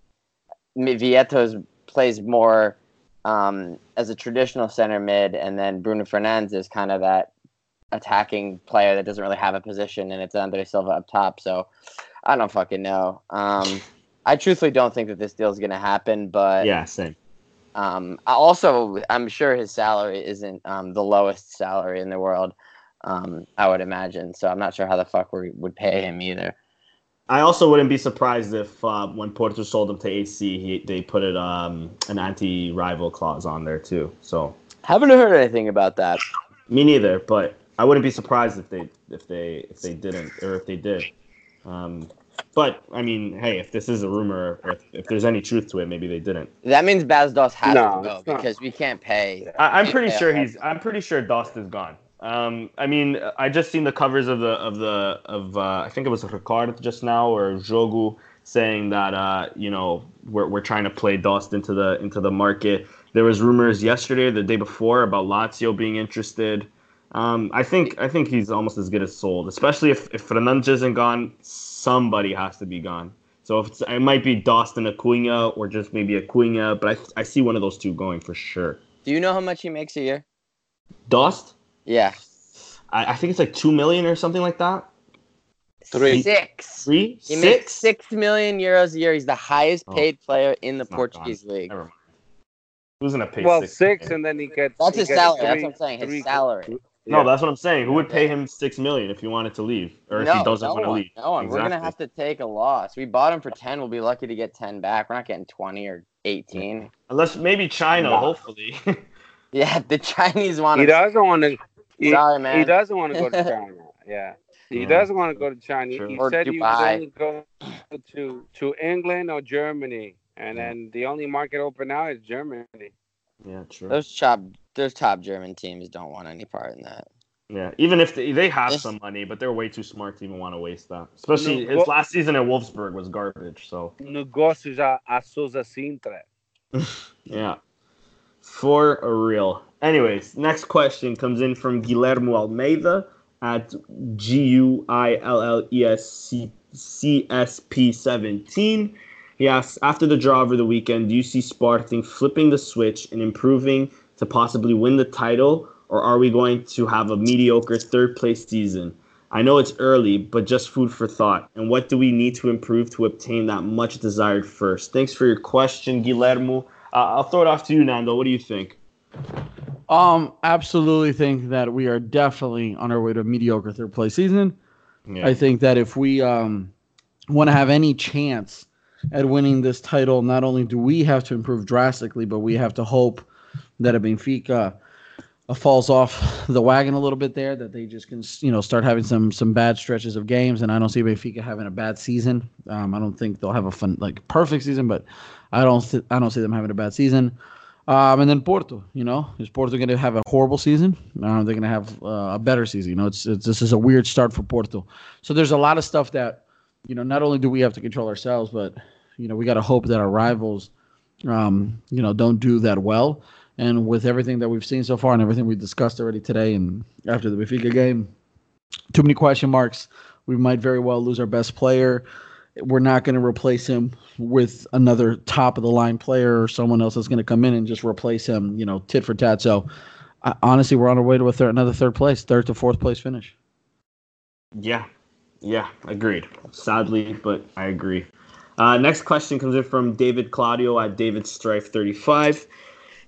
Vietto's plays more um, as a traditional center mid, and then Bruno Fernandes is kind of that attacking player that doesn't really have a position, and it's Andre Silva up top. So I don't fucking know. Um, I truthfully don't think that this deal is going to happen, but Yeah, same. um, I also, I'm sure his salary isn't um, the lowest salary in the world. Um, I would imagine. So I'm not sure how the fuck we would pay him either. I also wouldn't be surprised if uh, when Porto sold him to AC, he, they put it um, an anti-rival clause on there too. So Haven't heard anything about that. me neither, but I wouldn't be surprised if they if they if they didn't or if they did. Um, but I mean, hey, if this is a rumor, or if, if there's any truth to it, maybe they didn't. That means Bas Dost has No, to go because we can't pay. I, I'm pretty sure he's. I'm pretty sure Dost is gone. Um, I mean, I just seen the covers of the of the of uh, I think it was Ricard just now or Jogo saying that uh, you know we're we're trying to play Dost into the into the market, There was rumors yesterday, the day before, about Lazio being interested. Um, I think I think he's almost as good as sold, especially if if Fernandes isn't gone, somebody has to be gone. So if it might be Dawson Acuña or just maybe Acuña, but I, I see one of those two going for sure. Do you know how much he makes a year? Dost? Yeah. I, I think it's like two million or something like that. Three. Six. Three? He Six? makes six million euros a year. He's the highest Oh. paid player in the Portuguese gone. league. Never mind. Who's gonna pay Well, six? six, million? and then he gets. That's he his gets salary. That's what I'm saying. His three- salary. No, Yeah. that's what I'm saying. Who would pay him six million if he wanted to leave, or if he doesn't no want to leave? No one. We're gonna have to take a loss. We bought him for ten. We'll be lucky to get ten back. We're not getting twenty or eighteen. Unless maybe China, Nah. hopefully. Yeah, the Chinese want He doesn't want to. He, Sorry, man. he doesn't want to go to China. Yeah. He Yeah. doesn't want to go to China. True. He Or said he would Dubai. only go to to England or Germany, and Yeah. then the only market open now is Germany. Yeah, true. Those top, those top German teams don't want any part in that. Yeah, even if they, they have some money, but they're way too smart to even want to waste that. Especially his last season at Wolfsburg was garbage. So Negócios a, a Sousa Cintra. yeah, for a real. Anyways, next question comes in from Guillermo Almeida at G U I L L E S C C S P seventeen. He asks, after the draw over the weekend, do you see Sporting flipping the switch and improving to possibly win the title, or are we going to have a mediocre third place season? I know it's early, but just food for thought. And what do we need to improve to obtain that much desired first? Thanks for your question, Guillermo. Uh, I'll throw it off to you, Nando. What do you think? Um, absolutely think that we are definitely on our way to a mediocre third place season. Yeah. I think that if we um, want to have any chance at winning this title, not only do we have to improve drastically, but we have to hope that a Benfica uh, falls off the wagon a little bit there, that they just can, you know, start having some some bad stretches of games. And I don't see Benfica having a bad season. Um, I don't think they'll have a fun, like perfect season, but I don't, th- I don't see them having a bad season. Um, and then Porto, you know, is Porto going to have a horrible season? No, they're going to have uh, a better season. You know, it's, it's this is a weird start for Porto. So there's a lot of stuff that, you know, not only do we have to control ourselves, but you know, we got to hope that our rivals, um, you know, don't do that well. And with everything that we've seen so far and everything we discussed already today and after the Benfica game, too many question marks. We might very well lose our best player. We're not going to replace him with another top of the line player or someone else that's going to come in and just replace him, you know, tit for tat. So, I, honestly, we're on our way to a third, another third place, third to fourth place finish. Yeah, yeah, agreed. Sadly, but I agree. Uh, next question comes in from David Claudio at David Strife 35.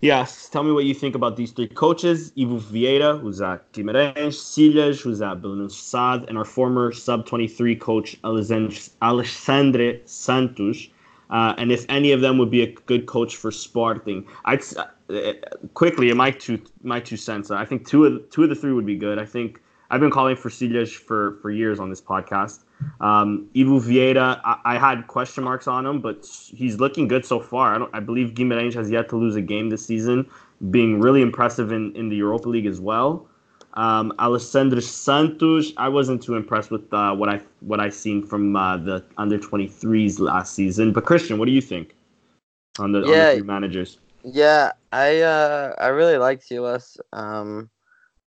Yes, tell me what you think about these three coaches Ivo Vieira, who's at Guimarães, Silas, who's at Belenenses Sad, and our former sub 23 coach, Alexandre Alexandre Santos. Uh, and if any of them would be a good coach for Sporting. I'd uh, quickly, in my two my two cents, I think two of two of the three would be good. I think I've been calling for Silas for for years on this podcast. Um, Ivo Vieira, I, I had question marks on him, but he's looking good so far. I, don't, I believe Guimarães has yet to lose a game this season, being really impressive in, in the Europa League as well. Um, Alessandro Santos, I wasn't too impressed with uh, what I what I seen from uh, the under 23s last season. But Christian, what do you think on the, on Yeah. the three managers? Yeah, I uh, I really like Silas. Um,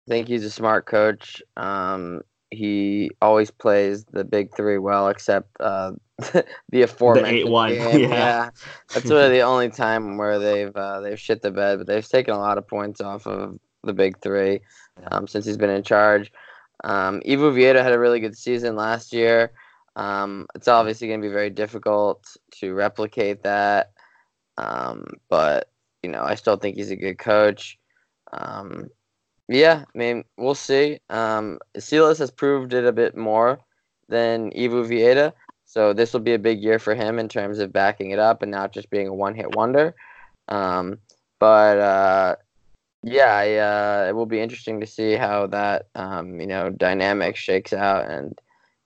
I think he's a smart coach. Um, he always plays the big three well, except uh, the aforementioned 8-1, game. yeah. that's really the only time where they've uh, they've shit the bed. But they've taken a lot of points off of the big three um, since he's been in charge. Um, Ivo Vieira had a really good season last year. Um, it's obviously going to be very difficult to replicate that, um, but you know, I still think he's a good coach. Yeah, I mean, we'll see. Um, Silas has proved it a bit more than Ivo Vieira, so this will be a big year for him in terms of backing it up and not just being a one-hit wonder. Um, but uh, yeah, I, uh, it will be interesting to see how that um, you know dynamic shakes out and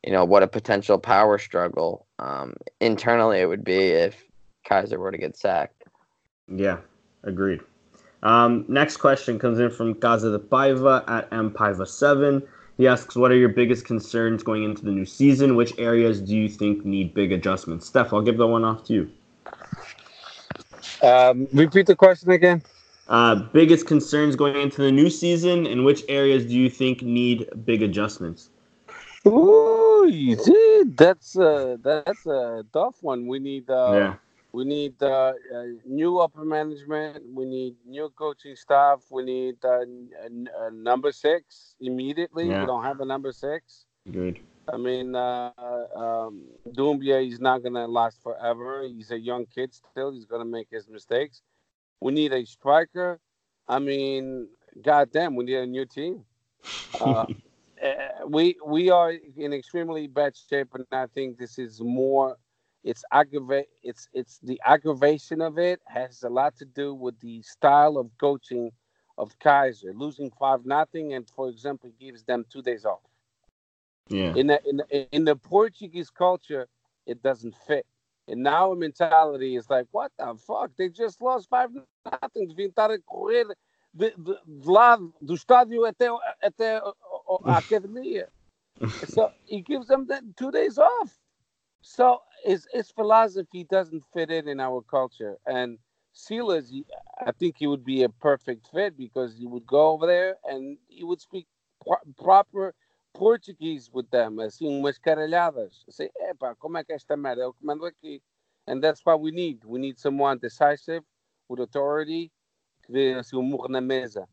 you know what a potential power struggle um, internally it would be if Keizer were to get sacked. Yeah, agreed. Um, next question comes in from Casa de Paiva at mpaiva7. He asks, "What are your biggest concerns going into the new season? Which areas do you think need big adjustments?" Steph, I'll give that one off to you. Um, repeat the question again. Uh, biggest concerns going into the new season, and which areas do you think need big adjustments? Ooh, dude, that's a that's a tough one. We need uh, yeah, we need uh, uh, new upper management. We need new coaching staff. We need uh, n- n- uh, number six immediately. Yeah. We don't have a number six. good. I mean, uh, um, Doumbia is not gonna last forever. He's a young kid still. He's gonna make his mistakes. We need a striker. I mean, goddamn, we need a new team. Uh, uh, we we are in extremely bad shape, and I think this is more. It's aggravate. It's it's the aggravation of it has a lot to do with the style of coaching of Keizer, losing five nothing, and for example, gives them two days off Yeah, in the in the, in the Portuguese culture, it doesn't fit. And now our mentality is like, what the fuck? They just lost five nothing. A correr de, de, de lá do estádio até até a, a academia. so he gives them that two days off. So his his philosophy doesn't fit in in our culture. And Silas, I think he would be a perfect fit because he would go over there and he would speak pro- proper Portuguese with them, assim, umas caralhadas. Assim, epá, como é que esta merda? Eu comando aqui. And that's what we need. We need someone decisive, with authority, que dê assim, um murro na mesa.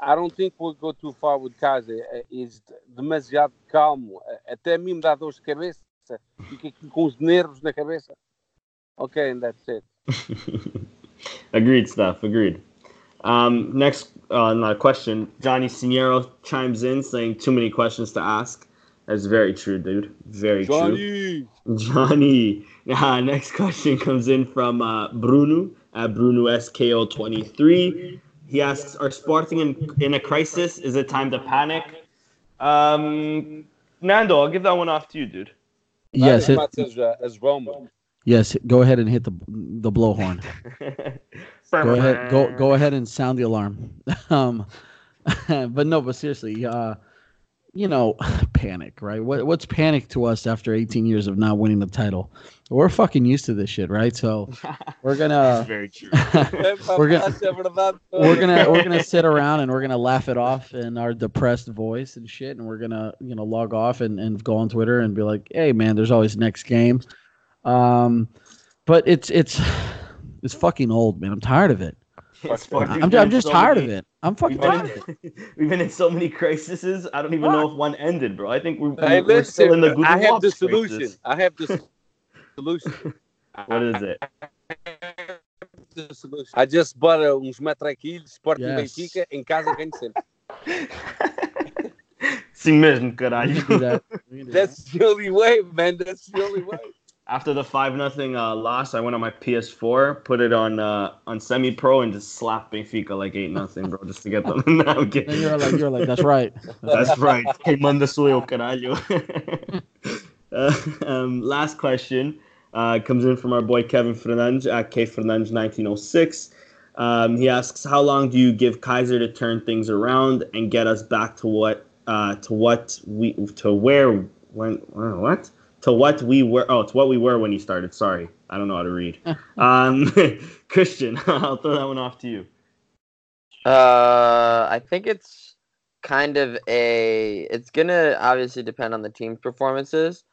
I don't think we'll go too far with Keizer. He's demasiado calmo. Até a mim me dá dor de cabeça. Fica aqui com os nervos na cabeça. Okay, and that's it. agreed, stuff. Agreed. Um, next, uh, not question. Johnny Siniero chimes in saying too many questions to ask. That's very true, dude. Very true. Johnny. Uh, next question comes in from uh, Bruno at Bruno SKO23. He asks, "Are Sporting in, in a crisis? Is it time to panic?" Um, Nando, I'll give that one off to you, dude. Yes, Not hit, as much uh, as Roma. yes. Go ahead and hit the the blowhorn. go ahead. Go go ahead and sound the alarm. um, but no, but seriously, uh, you know, panic, right? What what's panic to us after 18 years of not winning the title? We're fucking used to this shit, right? So we're gonna very true. We're gonna- we're gonna we're gonna sit around and we're gonna laugh it off in our depressed voice and shit, and we're gonna you know log off and, and go on Twitter and be like, hey man, there's always next game. Um, but it's it's it's fucking old, man. I'm tired of it. Sporting's I'm, I'm just so tired many- of it. I'm fucking We've been, of it. in, we've been in so many crises. I don't even know if one ended, bro. I think we're, Hey, we're still in the listen, good I have the solution. crisis. I have the solution. What is it? The. I just bought uns matraquilhos, Sporting Yes. Benfica, em casa ganho sempre. Sim mesmo, caralho. can do that. We can do that. That's the only way, man. That's the only way. After the five nothing uh, loss, I went on my PS4, put it on uh, on semi pro, and just slapped Benfica like eight nothing, bro, just to get them. no, I'm kidding. you're like you're like that's right. That's right. Que manda sou eu, caralho. uh, um, last question uh, comes in from our boy Kevin Fernandes at K Fernandes 1906. Um, he asks, "How long do you give Keizer to turn things around and get us back to what uh, to what we to where when uh, what to what we were oh to what we were when he started? Sorry, I don't know how to read. um, Christian, I'll throw that one off to you. Uh, I think it's kind of a. It's gonna obviously depend on the team's performances,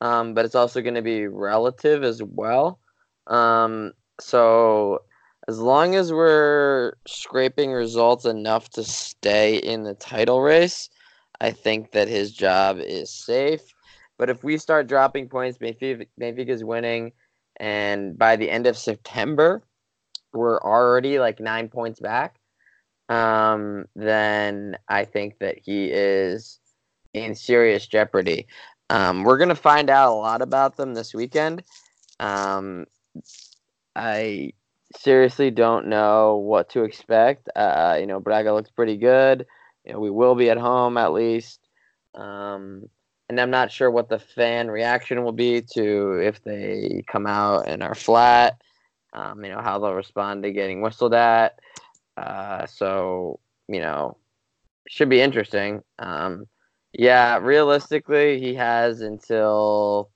um, but it's also gonna be relative as well. Um, so as long as we're scraping results enough to stay in the title race, I think that his job is safe. But if we start dropping points, Benfica, Benfica's winning, and by the end of September, we're already like nine points back um, then I think that he is in serious jeopardy. Um, we're gonna find out a lot about them this weekend. Um, I seriously don't know what to expect. Uh, you know, Braga looks pretty good. You know, we will be at home at least. Um, and I'm not sure what the fan reaction will be to if they come out and are flat. Um, you know, how they'll respond to getting whistled at. Uh, so you know, should be interesting. Um, yeah, realistically, he has until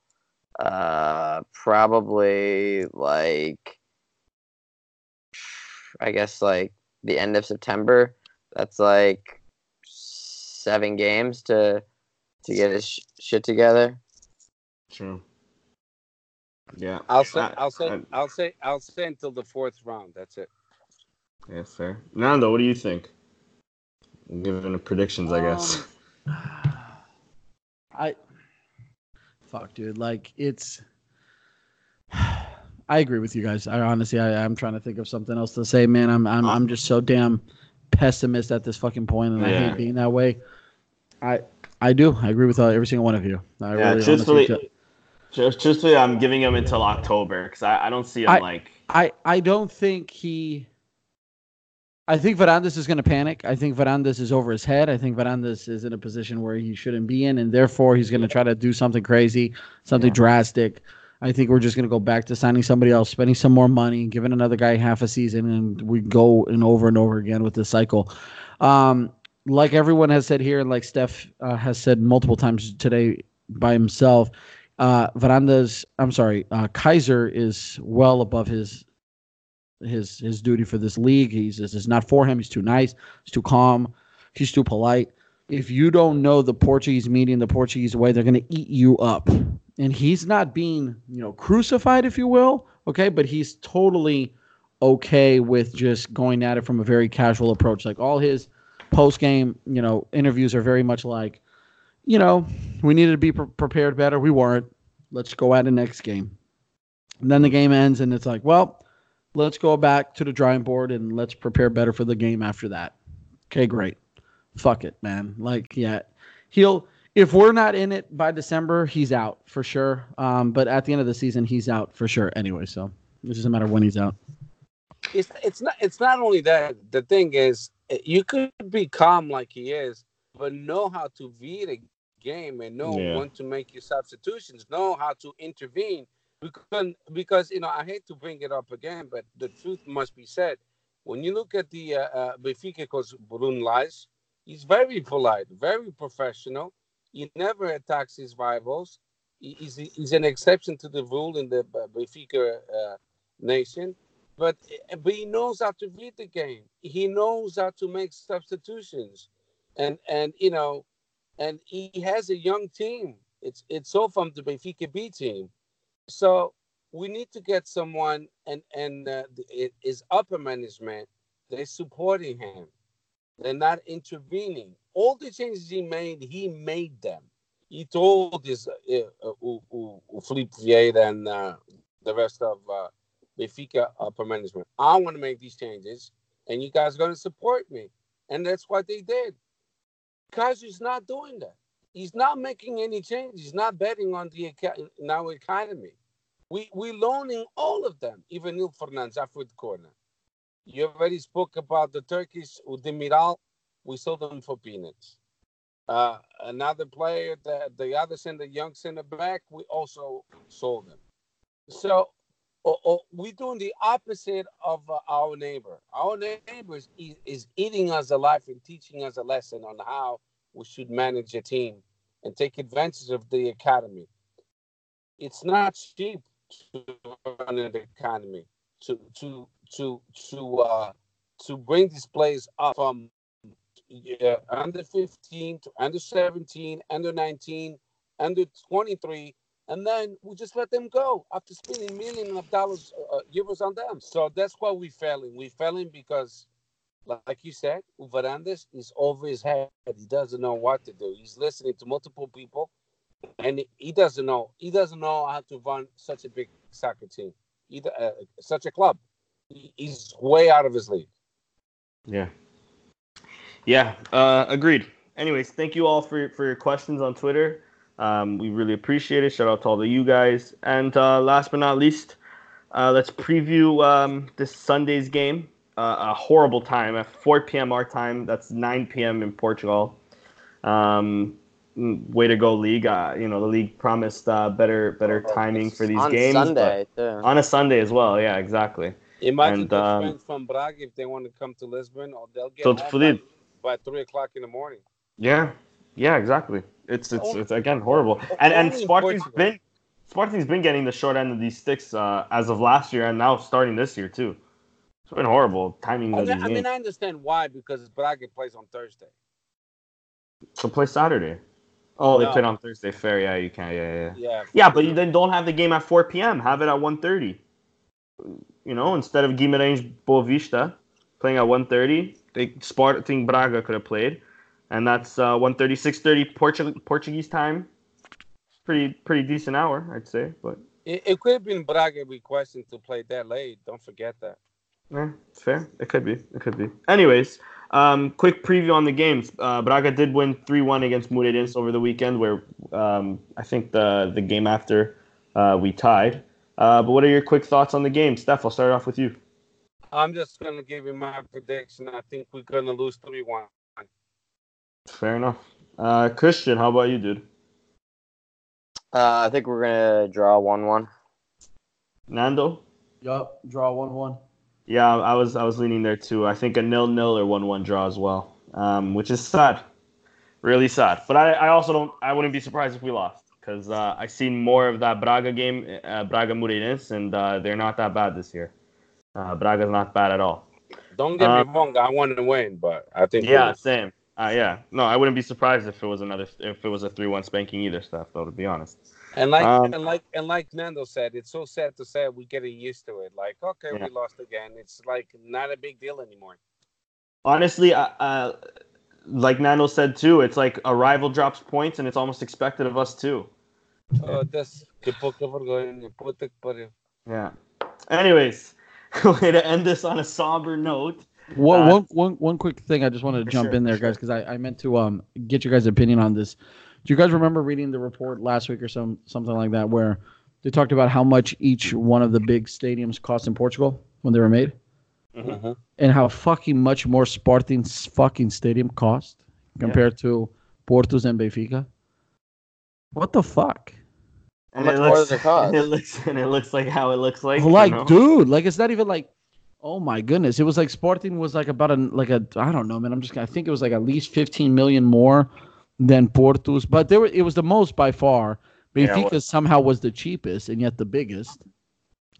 uh, probably like I guess like the end of September. That's like seven games to to get his sh- shit together. True. Yeah. I'll say, I- I'll say, I- I'll say, I'll say until the fourth round. That's it. Yeah, fair. Nando, what do you think? Giving the predictions, I guess. Um, I fuck, dude. Like it's. I agree with you guys. I honestly, I, I'm trying to think of something else to say, man. I'm, I'm, I'm just so damn pessimist at this fucking point, and I hate being that way. I, I do. I agree with uh, every single one of you. I yeah, really truthfully, just truthfully, I'm giving him until October because I, I don't see him I- like. I, I don't think he. I think Varandas is going to panic. I think Varandas is over his head. I think Varandas is in a position where he shouldn't be in, and therefore he's going to try to do something crazy, something Yeah. drastic. I think we're just going to go back to signing somebody else, spending some more money, giving another guy half a season, and we go and over and over again with this cycle. Um, like everyone has said here, and like Steph uh, has said multiple times today by himself, uh, Varandas, I'm sorry, uh, Keizer is well above his his his duty for this league. He's is not for him. He's too nice. He's too calm. He's too polite. If you don't know the Portuguese and the Portuguese way, they're going to eat you up. And he's not being, you know, crucified, if you will. Okay, but he's totally okay with just going at it from a very casual approach. Like all his post game, you know, interviews are very much like, you know, we needed to be pre- prepared better. We weren't. Let's go at the next game. And then the game ends, and it's like, well, let's go back to the drawing board and let's prepare better for the game after that. Okay, great. Fuck it, man. Like, yeah, he'll. If we're not in it by December, he's out for sure. Um, but at the end of the season, he's out for sure anyway. So just a matter when he's out. It's it's not it's not only that. The thing is, you could be calm like he is, but know how to read a game and know Yeah. when to make your substitutions, know how to intervene. Because because you know, I hate to bring it up again, but the truth must be said. When you look at the uh, uh, Benfica coach Bruno Lage, he's very polite, very professional. He never attacks his rivals. He- He's, he's an exception to the rule in the uh, Benfica uh, nation but but he knows how to read the game. He knows how to make substitutions, and and you know, and he has a young team. It's it's all from the Benfica B team, so we need to get someone and and uh, the- it is upper management. They're supporting him. They're not intervening. All the changes he made, he made them. He told his uh, uh, uh, uh, uh, Filipe Vieira and uh, the rest of. Uh, Benfica upper management. I want to make these changes, and you guys are going to support me. And that's what they did. Keizer's not doing that. He's not making any changes. He's not betting on the our economy. We we loaning all of them, even Neil Fernandes after the corner. You already spoke about the Turkish Demiral. We sold them for peanuts. Uh, another player, the, the other center, young center back, we also sold them. So or, we're doing the opposite of uh, our neighbor. Our neighbor is, is eating us alive and teaching us a lesson on how we should manage a team and take advantage of the academy. It's not cheap to run an economy to to to to uh, to bring these players up from under 15 to under 17, under 19, under 23 and then we just let them go after spending millions of dollars, uh, euros on them. So that's why we failing. We failing because, like you said, Varandas is over his head. He doesn't know what to do. He's listening to multiple people, and he doesn't know. He doesn't know how to run such a big soccer team, either uh, such a club. He's way out of his league. Yeah. Yeah. Uh, agreed. Anyways, thank you all for for your questions on Twitter. Um, we really appreciate it. Shout out to all of you guys. And uh, last but not least, uh, let's preview um, this Sunday's game. Uh, a horrible time at 4 p.m. our time. That's 9 p.m. in Portugal. Um, way to go, league. Uh, you know the league promised uh, better better timing for these on games. but- Sunday too. on a Sunday as well. Yeah, exactly. Imagine And, the um, fans from Braga if they want to come to Lisbon, or they'll get So home by, by three o'clock in the morning. Yeah, yeah, exactly. It's it's Only- it's again horrible. And and only in been Sporting's been getting the short end of these sticks uh, as of last year and now starting this year too. It's been horrible timing I mean, I mean. I understand why because Braga plays on Thursday. So play Saturday. Oh, they No. played on Thursday. Fair, yeah, you can, yeah, yeah. Yeah. Yeah, but you then don't have the game at 4 p.m. Have it at 1:30. You know, instead of Guimarães Boavista playing at 1:30, they Sporting Braga could have played, and that's uh, 1:30, 6:30 Portu- Portuguese time. Pretty pretty decent hour, I'd say. But It, it could have been Braga requesting to play that late. Don't forget that. yeah, it's fair. It could be. It could be. Anyways, um, quick preview on the games. Uh, Braga did win 3-1 against Moreirense over the weekend, where um, I think the the game after uh, we tied. Uh, but what are your quick thoughts on the game, Steph? I'll start off with you. I'm just gonna give you my prediction. I think we're gonna lose three one. Fair enough. Uh, Christian, how about you, dude? Uh, I think we're gonna draw one-one. Nando? Yup, draw one one. Yeah, I was I was leaning there too. I think a nil nil or one one draw as well, um, which is sad, really sad. But I, I also don't I wouldn't be surprised if we lost because uh, I seen more of that Braga game, uh, Braga Moreirense, and uh, they're not that bad this year. Uh, Braga's not bad at all. Don't get Uh, me wrong. I want to win, but I think Yeah, same. Uh, yeah, no, I wouldn't be surprised if it was another if it was a three one spanking either stuff. Though, to be honest. And like Um, and like and like Nando said, it's so sad to say we're getting used to it. Like, okay, Yeah. we lost again. It's like not a big deal anymore. Honestly, uh, uh, like Nando said too, it's like a rival drops points, and it's almost expected of us too. Oh, das que pouca vergonha, puta que pariu. Yeah. Anyways, way to end this on a somber note. One, Uh, one, one, one quick thing I just wanted to jump sure, in there, guys, because I, I meant to um get your guys' opinion on this. Do you guys remember reading the report last week or some something like that where they talked about how much each one of the big stadiums cost in Portugal when they were made, Mhm. and how fucking much more Sporting's fucking stadium cost compared to Porto's and Benfica? What the fuck? And much it looks, it and it looks and it looks like how it looks like. you like, know? dude, like it's not even like. Oh my goodness! It was like Sporting was like about a like a I don't know, man. I'm just I think it was like at least 15 million more than Porto's, but there were, it was the most by far. Yeah, it somehow was the cheapest and yet the biggest.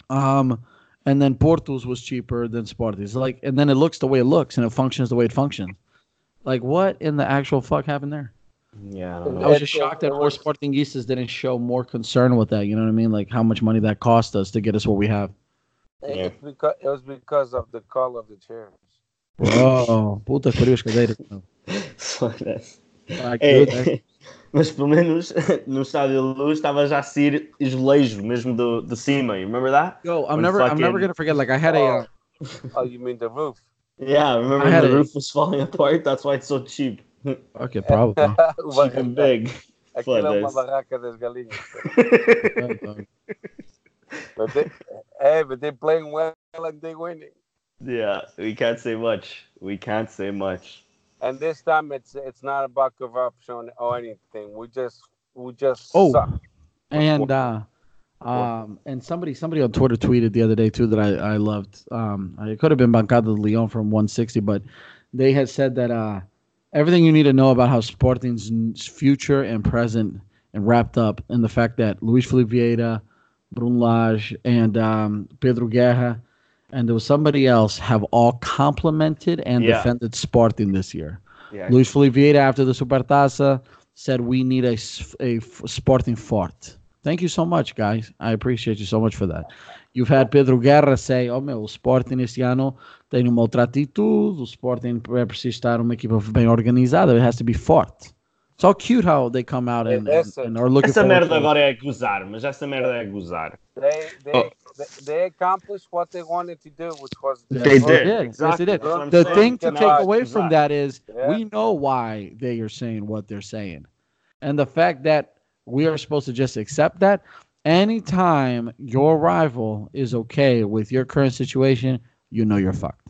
Um, and then Porto's was cheaper than Sporting's. Like, and then it looks the way it looks and it functions the way it functions. Like, what in the actual fuck happened there? Yeah, I don't I was just shocked that more Sportingistas didn't show more concern with that. You know what I mean? Like how much money that cost us to get us what we have. Yeah. It's because it was because of the color of the chairs. Oh, puta que pariu, as cadeiras. Foda-se. Ah, É, que doido, mas pelo menos no estádio da Luz estava já a sair azulejo mesmo do, de cima. You remember that? Yo, I'm When never, I'm fucking- never gonna forget. Like I had a, uh, Oh, you mean the roof? Yeah, remember the a- roof was falling apart? That's why it's so cheap. okay, probably. cheap and big. Aquilo é uma barraca das galinhas. But they, hey, but they're playing well and they're winning. yeah, we can't say much. We can't say much. And this time it's it's not about corruption or anything. We just we just Oh. suck. and uh, um, and somebody, somebody on Twitter tweeted the other day too that I, I loved. Um, it could have been Bancada de Leon from 160, but they had said that uh, everything you need to know about how Sporting's future and present and wrapped up in the fact that Luis Filipe Vieira, Bruno Lage, and um, Pedro Guerra, and there was somebody else have all complimented and Yeah. defended Sporting this year. Yeah. Luis Filipe after the Supertaça, said we need a, a Sporting fort. Thank you so much, guys. I appreciate you so much for that. You've had Pedro Guerra say, oh meu, o Sporting este ano tem uma outra atitude, o Sporting é preciso estar uma equipa bem organizada, it has to be forte. It's all cute how they come out and, and, Essa- and are looking Essa forward merda agora é gozar, mas essa merda é gozar. They they, Oh. they they accomplished what they wanted to do, which was They They did. did. Yes, they did. That's what I'm The saying. thing to Cannot take away gozar. from that is Yeah. we know why they are saying what they're saying. And the fact that we are supposed to just accept that anytime your rival is okay with your current situation, you know you're fucked.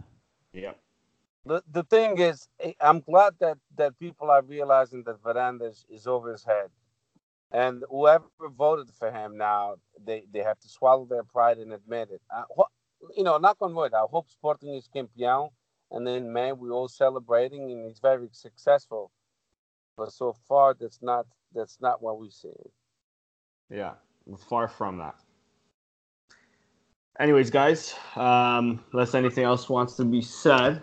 The the thing is, eh, I'm glad that that people are realizing that Varandas is over his head, and whoever voted for him now, they they have to swallow their pride and admit it. You know, knock on wood. I hope Sporting is campeão, and then man, we all celebrating, and he's very successful. But so far, that's not that's not what we see. Yeah. Far from that. anyways, guys, um, unless anything else wants to be said,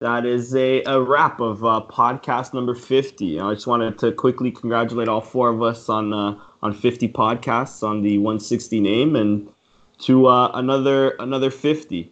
that is a, a wrap of uh, podcast number 50. I just wanted to quickly congratulate all four of us on uh, on 50 podcasts on the 160 name and to uh, another another 50.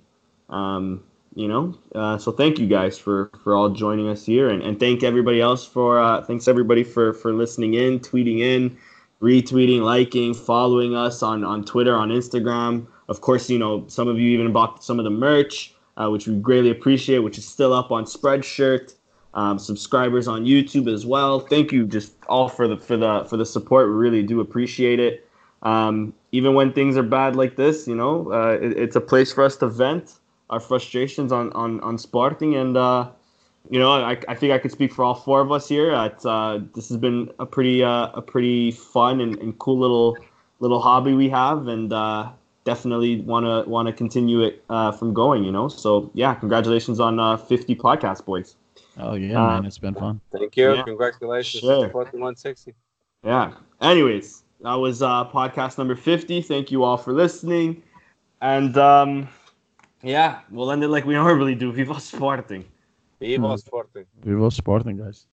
Um, you know, uh, so thank you guys for for all joining us here, and, and thank everybody else for uh, thanks everybody for for listening in, tweeting in, retweeting, liking, following us on on Twitter, on Instagram. Of course, you know some of you even bought some of the merch uh, which we greatly appreciate, which is still up on Spreadshirt. Um, subscribers on YouTube as well. Thank you just all for the for the for the support. We really do appreciate it. Um, even when things are bad like this, you know, uh, it, it's a place for us to vent our frustrations on on on Sporting, and uh, you know, I, I think I could speak for all four of us here. Uh, this has been a pretty uh, a pretty fun and, and cool little little hobby we have, and uh, definitely want to want to continue it uh, from going. You know, so yeah, congratulations on uh, 50 podcast boys. Oh yeah, Uh, man, it's been fun. Thank you. Yeah. Congratulations. Sure. 160. Yeah. Anyways, that was uh, podcast number 50. Thank you all for listening, and um, yeah, we'll end it like we normally do. Viva Sporting. Viva Hmm. Sporting. Viva Sporting, guys.